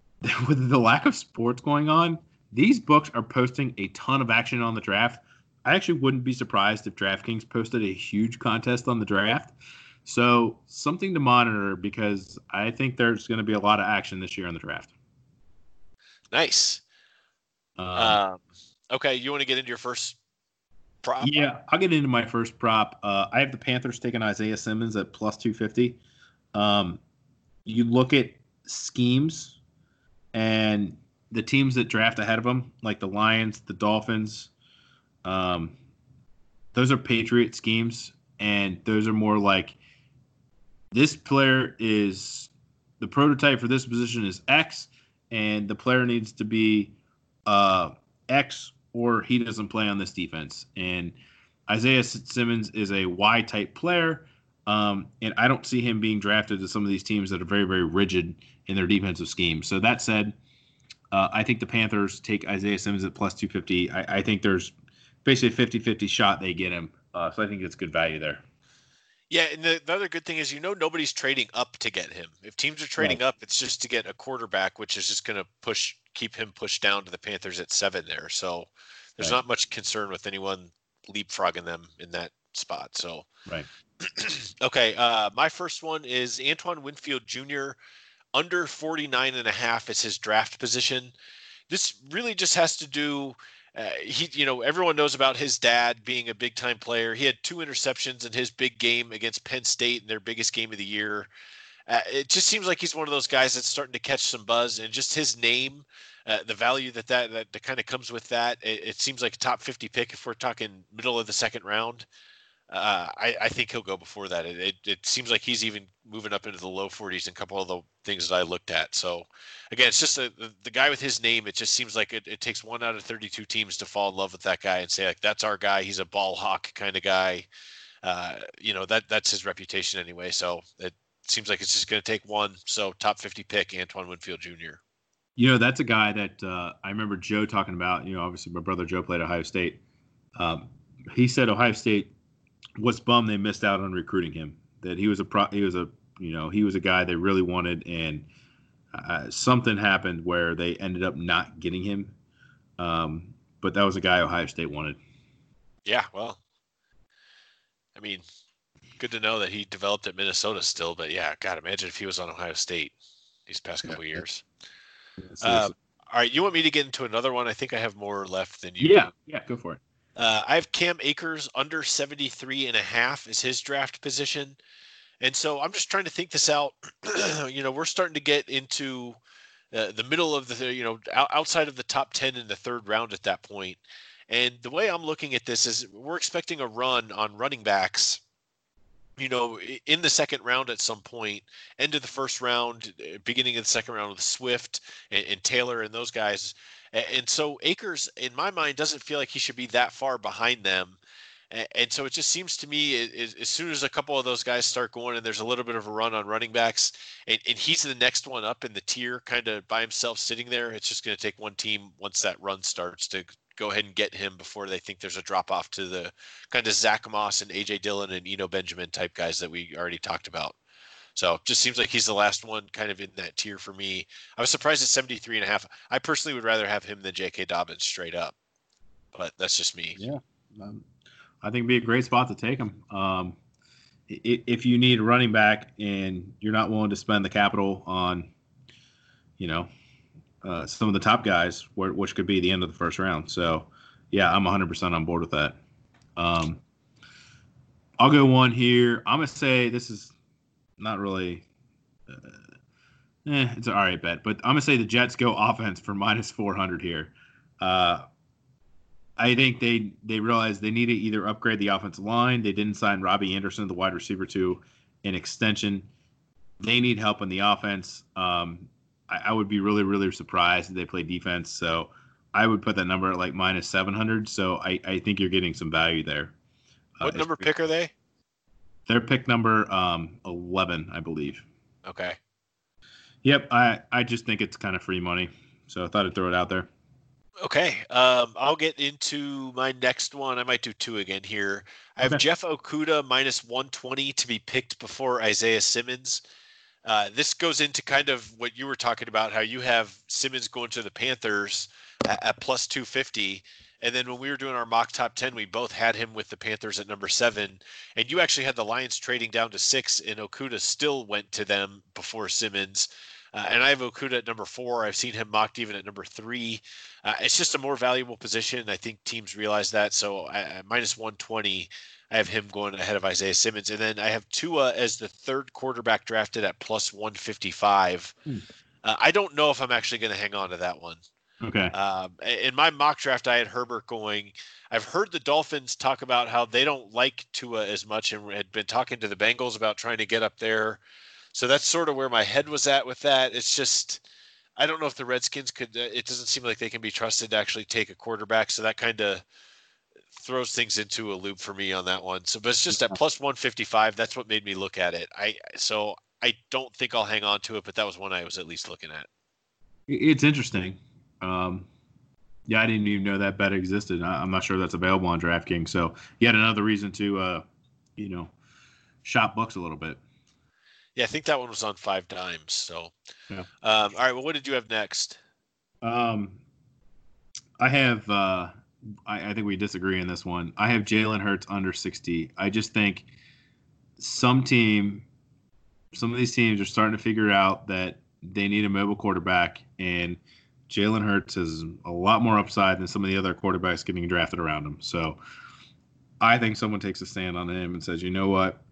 with the lack of sports going on, these books are posting a ton of action on the draft. I actually wouldn't be surprised if DraftKings posted a huge contest on the draft. So something to monitor because I think there's going to be a lot of action this year in the draft. Nice. Um, um, okay, you want to get into your first prop? Yeah, I'll get into my first prop. Uh, I have the Panthers taking Isaiah Simmons at plus 250. Um, you look at schemes and the teams that draft ahead of them, like the Lions, the Dolphins, um, those are Patriot schemes, and those are more like this player is the prototype for this position is X, and the player needs to be uh, X or he doesn't play on this defense. And Isaiah Simmons is a Y type player, um, and I don't see him being drafted to some of these teams that are very, very rigid in their defensive scheme. So that said, Uh, I think the Panthers take Isaiah Simmons at plus 250. I, I think there's basically a 50 50 shot they get him. Uh, so I think it's good value there. Yeah, and the, the, other good thing is you know nobody's trading up to get him. If teams are trading right. up, it's just to get a quarterback, which is just going to push keep him pushed down to the Panthers at seven there. So there's right. not much concern with anyone leapfrogging them in that spot. So right. okay, uh, my first one is Antoine Winfield Jr. Under 49 and a half is his draft position. This really just has to do uh, he, you know, everyone knows about his dad being a big time player. He had two interceptions in his big game against Penn State in their biggest game of the year. Uh, it just seems like he's one of those guys that's starting to catch some buzz, and just his name, uh, the value that that that, that kind of comes with that. It, it, seems like a top 50 pick if we're talking middle of the second round. Uh, I, I, think he'll go before that. It, it, it, seems like he's even moving up into the low 40s in a couple of the things that I looked at. So, again, it's just a, the, the guy with his name. It just seems like it, it takes one out of 32 teams to fall in love with that guy and say like that's our guy. He's a ball hawk kind of guy. Uh, you know that that's his reputation anyway. So it seems like it's just going to take one. So top 50 pick Antoine Winfield Jr. You know that's a guy that uh, I remember Joe talking about. You know, obviously my brother Joe played Ohio State. Um, he said Ohio State was bummed they missed out on recruiting him. That he was a pro, he was a you know he was a guy they really wanted, and uh, something happened where they ended up not getting him. Um, but that was a guy Ohio State wanted. Yeah, well, I mean, good to know that he developed at Minnesota still. But yeah, God, imagine if he was on Ohio State these past couple yeah. years. Yeah, uh, all right, you want me to get into another one? I think I have more left than you. Yeah, do. yeah, go for it. Uh, I have Cam Akers under 73 and a half is his draft position. And so I'm just trying to think this out. you know, we're starting to get into uh, the middle of the, you know, outside of the top 10 in the third round at that point. And the way I'm looking at this is we're expecting a run on running backs, you know, in the second round at some point, end of the first round, uh, beginning of the second round with Swift and, and Taylor and those guys. And so Akers, in my mind, doesn't feel like he should be that far behind them. And so it just seems to me, as soon as a couple of those guys start going and there's a little bit of a run on running backs, and, and he's the next one up in the tier, kind of by himself sitting there, it's just going to take one team once that run starts to go ahead and get him before they think there's a drop off to the kind of Zach Moss and AJ Dillon and Eno Benjamin type guys that we already talked about. So just seems like he's the last one kind of in that tier for me. I was surprised at 73 and a half. I personally would rather have him than J.K. Dobbins straight up, but that's just me. Yeah. Um, I think it'd be a great spot to take him. Um, if you need a running back and you're not willing to spend the capital on, you know, uh, some of the top guys, which could be the end of the first round. So, yeah, I'm 100% on board with that. Um, I'll go one here. I'm gonna say this is not really. Uh, eh, it's an all right bet, but I'm gonna say the Jets go offense for minus 400 here. Uh, I think they they realized they need to either upgrade the offensive line. They didn't sign Robbie Anderson, the wide receiver, to an extension. They need help in the offense. Um, I, I, would be really really surprised if they play defense. So I would put that number at like minus 700. So I, I think you're getting some value there. Uh, what uh, number pick are they? They're pick number um, 11, I believe. Okay. Yep, I I just think it's kind of free money, so I thought I'd throw it out there. Okay, um, I'll get into my next one. I might do two again here. I have okay. Jeff Okudah minus 120 to be picked before Isaiah Simmons. Uh, this goes into kind of what you were talking about, how you have Simmons going to the Panthers at, at plus 250. And then when we were doing our mock top 10, we both had him with the Panthers at number seven. And you actually had the Lions trading down to six, and Okudah still went to them before Simmons. Uh, and I have Okudah at number four. I've seen him mocked even at number three. Uh, it's just a more valuable position. I think teams realize that. So uh, minus 120, I have him going ahead of Isaiah Simmons. And then I have Tua as the third quarterback drafted at plus 155. Hmm. Uh, I don't know if I'm actually going to hang on to that one. Okay. Um, in my mock draft, I had Herbert going. I've heard the Dolphins talk about how they don't like Tua as much, and had been talking to the Bengals about trying to get up there. So that's sort of where my head was at with that. It's just I don't know if the Redskins could. Uh, it doesn't seem like they can be trusted to actually take a quarterback. So that kind of throws things into a loop for me on that one. So, but it's just at plus 155. That's what made me look at it. I so I don't think I'll hang on to it, but that was one I was at least looking at. It's interesting Um, yeah, I didn't even know that bet existed. I, am not sure that's available on DraftKings. So yet another reason to, uh, you know, shop books a little bit. Yeah, I think that one was on five dimes. So, yeah. Um, all right. Well, what did you have next? Um, I have. Uh, I, I think we disagree in this one. I have Jalen Hurts under 60. I just think some team, some of these teams are starting to figure out that they need a mobile quarterback, and Jalen Hurts has a lot more upside than some of the other quarterbacks getting drafted around him. So I think someone takes a stand on him and says, you know what,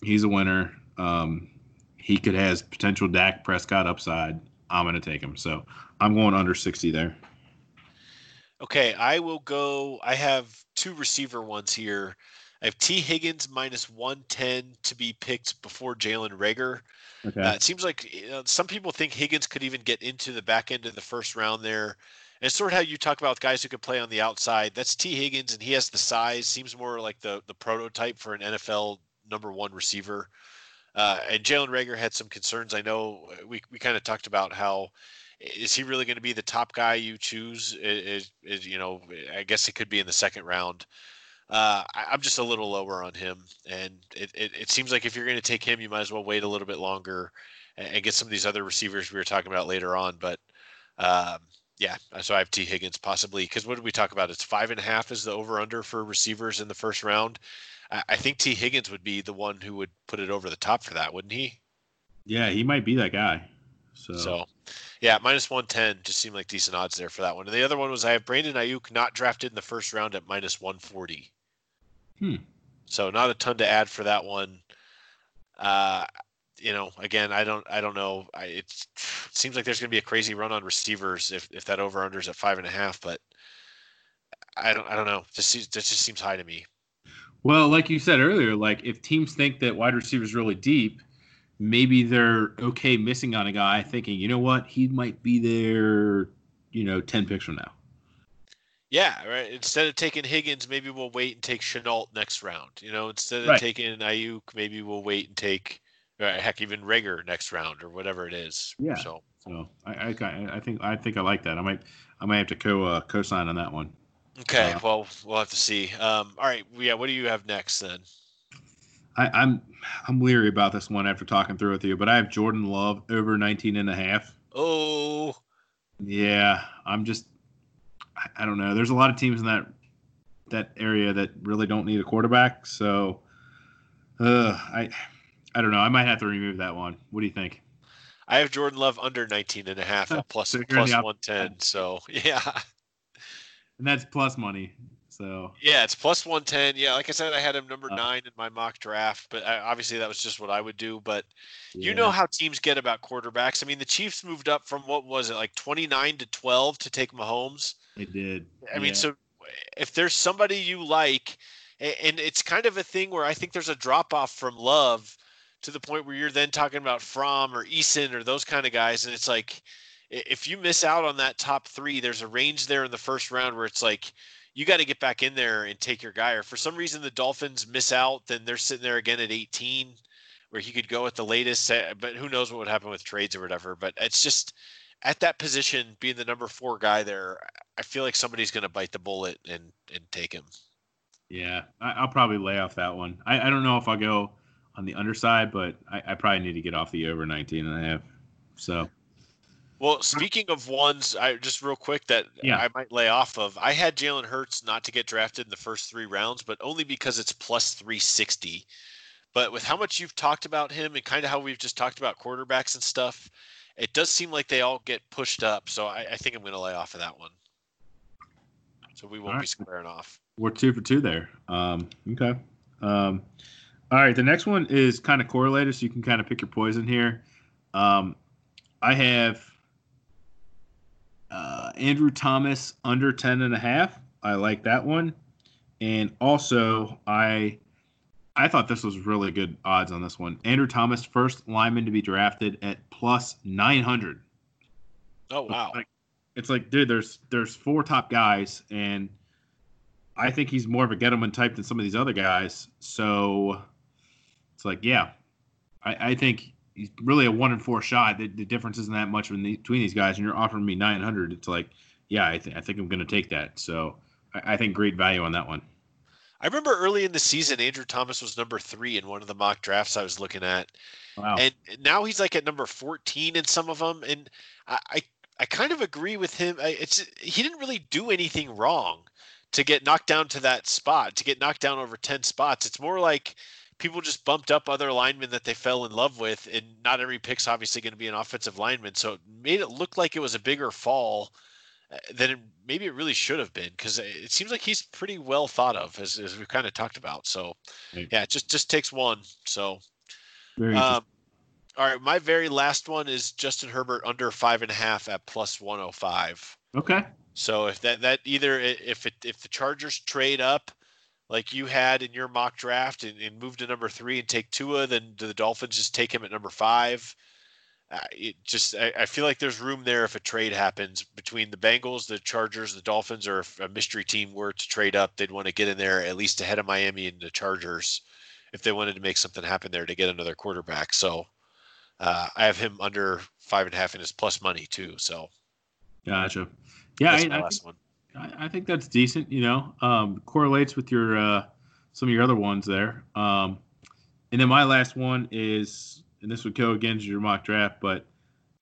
he's a winner. Um, he could has potential Dak Prescott upside. I'm going to take him. So I'm going under 60 there. Okay, I will go. I have two receiver ones here. I have Tee Higgins minus 110 to be picked before Jalen Reagor. Okay. Uh, it seems like you know, some people think Higgins could even get into the back end of the first round there. And it's sort of how you talk about guys who could play on the outside. That's Tee Higgins, and he has the size. Seems more like the the prototype for an NFL number one receiver. Uh, and Jalen Reagor had some concerns. I know we we kind of talked about how is he really going to be the top guy you choose? Is, is, you know, I guess it could be in the second round. Uh, I, am just a little lower on him, and it, it, it seems like if you're going to take him, you might as well wait a little bit longer and, and get some of these other receivers we were talking about later on. But um, yeah, so I have Tee Higgins possibly because what did we talk about? It's five and a half is the over under for receivers in the first round. I, I think Tee Higgins would be the one who would put it over the top for that, wouldn't he? Yeah, he might be that guy. So, so yeah, minus 110 just seemed like decent odds there for that one. And the other one was I have Brandon Aiyuk not drafted in the first round at minus 140. Hmm. So not a ton to add for that one. Uh, you know, again, I don't, I don't know. I, it seems like there's going to be a crazy run on receivers if, if that over under is at five and a half, but I don't, I don't know. This, this just seems high to me. Well, like you said earlier, like if teams think that wide receiver is really deep, maybe they're okay missing on a guy thinking, you know what, he might be there, you know, 10 picks from now. Yeah, right. Instead of taking Higgins, maybe we'll wait and take Shenault next round. You know, instead of right. taking Aiyuk, maybe we'll wait and take, uh, heck, even Reagor next round or whatever it is. Yeah. So, so I, I, I think I think I like that. I might I might have to co uh, co-sign on that one. Okay. Uh, well, we'll have to see. Um, all right. Yeah. What do you have next then? I, I'm I'm leery about this one after talking through with you, but I have Jordan Love over 19 and a half. Oh. Yeah, I'm just I, I don't know. There's a lot of teams in that that area that really don't need a quarterback, so uh, I I don't know. I might have to remove that one. What do you think? I have Jordan Love under 19 and a half at plus, so plus 110. So, yeah. And that's plus money. So yeah, it's plus one ten. Yeah, like I said, I had him number uh, nine in my mock draft, but I, obviously that was just what I would do. But yeah. you know how teams get about quarterbacks. I mean, the Chiefs moved up from what was it like twenty nine to twelve to take Mahomes. They did. I yeah. mean, so if there's somebody you like, and it's kind of a thing where I think there's a drop off from Love to the point where you're then talking about Fromm or Eason or those kind of guys, and it's like if you miss out on that top three, there's a range there in the first round where it's like you got to get back in there and take your guy. Or for some reason the Dolphins miss out, then they're sitting there again at 18, where he could go at the latest. Uh, but who knows what would happen with trades or whatever. But it's just at that position, being the number four guy there, I feel like somebody's going to bite the bullet and and take him. Yeah, I, will probably lay off that one. I, I don't know if I'll go on the underside, but I, I probably need to get off the over 19 and a half. So well, speaking of ones, I just real quick that yeah. I might lay off of. I had Jalen Hurts not to get drafted in the first three rounds, but only because it's plus three sixty. But with how much you've talked about him and kind of how we've just talked about quarterbacks and stuff, it does seem like they all get pushed up. So I, I think I'm going to lay off of that one. So we won't right. be squaring off. We're two for two there. Um, okay. Um, all right. The next one is kind of correlated, so you can kind of pick your poison here. Um, I have uh, Andrew Thomas under 10 and a half. I like that one. And also, I I thought this was really good odds on this one. Andrew Thomas, first lineman to be drafted at plus 900. Oh wow! It's like, it's like, dude, there's there's four top guys, and I think he's more of a gentleman type than some of these other guys. So it's like, yeah, I, I think he's really a one in four shot. The, the difference isn't that much between these guys, and you're offering me 900. It's like, yeah, I, th- I think I'm going to take that. So I, I think great value on that one. I remember early in the season, Andrew Thomas was number three in one of the mock drafts I was looking at. Wow. And now he's like at number 14 in some of them. And I, I, I kind of agree with him. It's he didn't really do anything wrong to get knocked down to that spot, to get knocked down over 10 spots. It's more like people just bumped up other linemen that they fell in love with, and not every pick's obviously going to be an offensive lineman. So it made it look like it was a bigger fall than it, maybe it really should have been because it seems like he's pretty well thought of as, as we've kind of talked about. So yeah, it just just takes one. So um, all right, my very last one is Justin Herbert under five and a half at plus one hundred oh five. Okay. So if that that either if it if the Chargers trade up like you had in your mock draft and, and move to number three and take Tua, then do the Dolphins just take him at number five? Uh, it just I, I, feel like there's room there if a trade happens between the Bengals, the Chargers, the Dolphins, or if a mystery team were to trade up, they'd want to get in there at least ahead of Miami and the Chargers if they wanted to make something happen there to get another quarterback. So uh, I have him under five and a half in his plus money too. So gotcha. Yeah, I, I, think, I, think, that's decent. You know, um, correlates with your uh, some of your other ones there. Um, and then my last one is, and this would go against your mock draft, but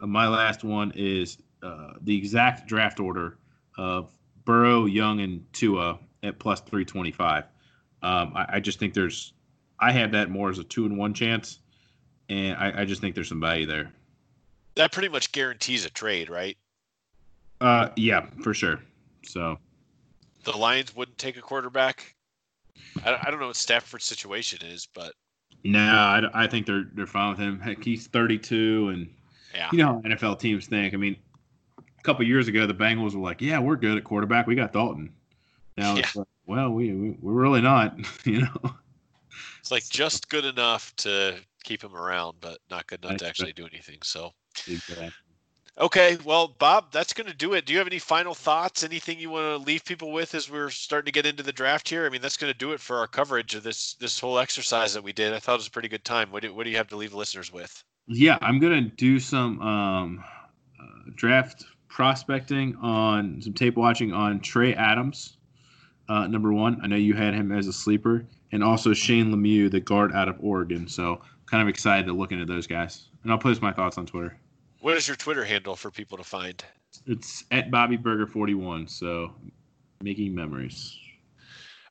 uh, my last one is uh, the exact draft order of Burrow, Young, and Tua at plus three twenty five. Um, I, I, just think there's, I have that more as a two and one chance, and I, I just think there's some value there. That pretty much guarantees a trade, right? Uh, yeah, for sure. So the Lions wouldn't take a quarterback. I, I don't know what Stafford's situation is, but no, I, I think they're they're fine with him. Heck, he's 32, and yeah. you know how NFL teams think. I mean, a couple years ago, the Bengals were like, "Yeah, we're good at quarterback. We got Dalton." Now yeah. it's like, well, we, we we're really not. you know, it's like just good enough to keep him around, but not good enough to actually do anything. So. Exactly. Okay, well, Bob, that's going to do it. Do you have any final thoughts? Anything you want to leave people with as we're starting to get into the draft here? I mean, that's going to do it for our coverage of this this whole exercise that we did. I thought it was a pretty good time. What do, what do you have to leave listeners with? Yeah, I'm going to do some um, uh, draft prospecting on some tape watching on Trey Adams. Uh, number one, I know you had him as a sleeper, and also Shane Lemieux, the guard out of Oregon. So, kind of excited to look into those guys. And I'll post my thoughts on Twitter. What is your Twitter handle for people to find? It's at Bobby Burger 41. So making memories.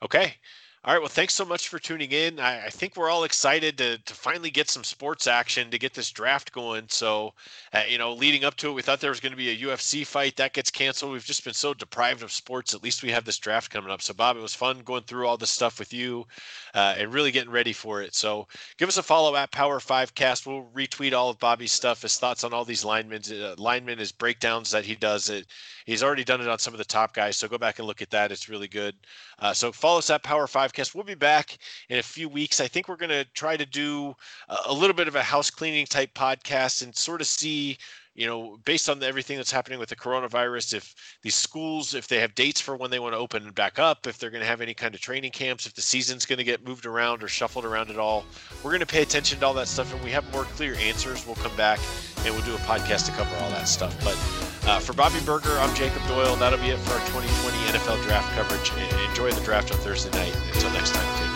Okay. All right. Well, thanks so much for tuning in. I, I, think we're all excited to, to finally get some sports action to get this draft going. So, uh, you know, leading up to it, we thought there was going to be a UFC fight that gets canceled. We've just been so deprived of sports. At least we have this draft coming up. So, Bob, it was fun going through all this stuff with you uh, and really getting ready for it. So, give us a follow at Power Five Cast. We'll retweet all of Bobby's stuff, his thoughts on all these linemen, uh, linemen, his breakdowns that he does. It He's already done it on some of the top guys, so go back and look at that. It's really good. Uh, so follow us at Power Five We'll be back in a few weeks. I think we're going to try to do a, a little bit of a house cleaning type podcast and sort of see you know, based on everything that's happening with the coronavirus, if these schools, if they have dates for when they want to open back up, if they're going to have any kind of training camps, if the season's going to get moved around or shuffled around at all, we're going to pay attention to all that stuff. And we have more clear answers. We'll come back and we'll do a podcast to cover all that stuff. But uh, for Bobby Burger, I'm Jacob Doyle. That'll be it for our 2020 NFL draft coverage. Enjoy the draft on Thursday night. Until next time,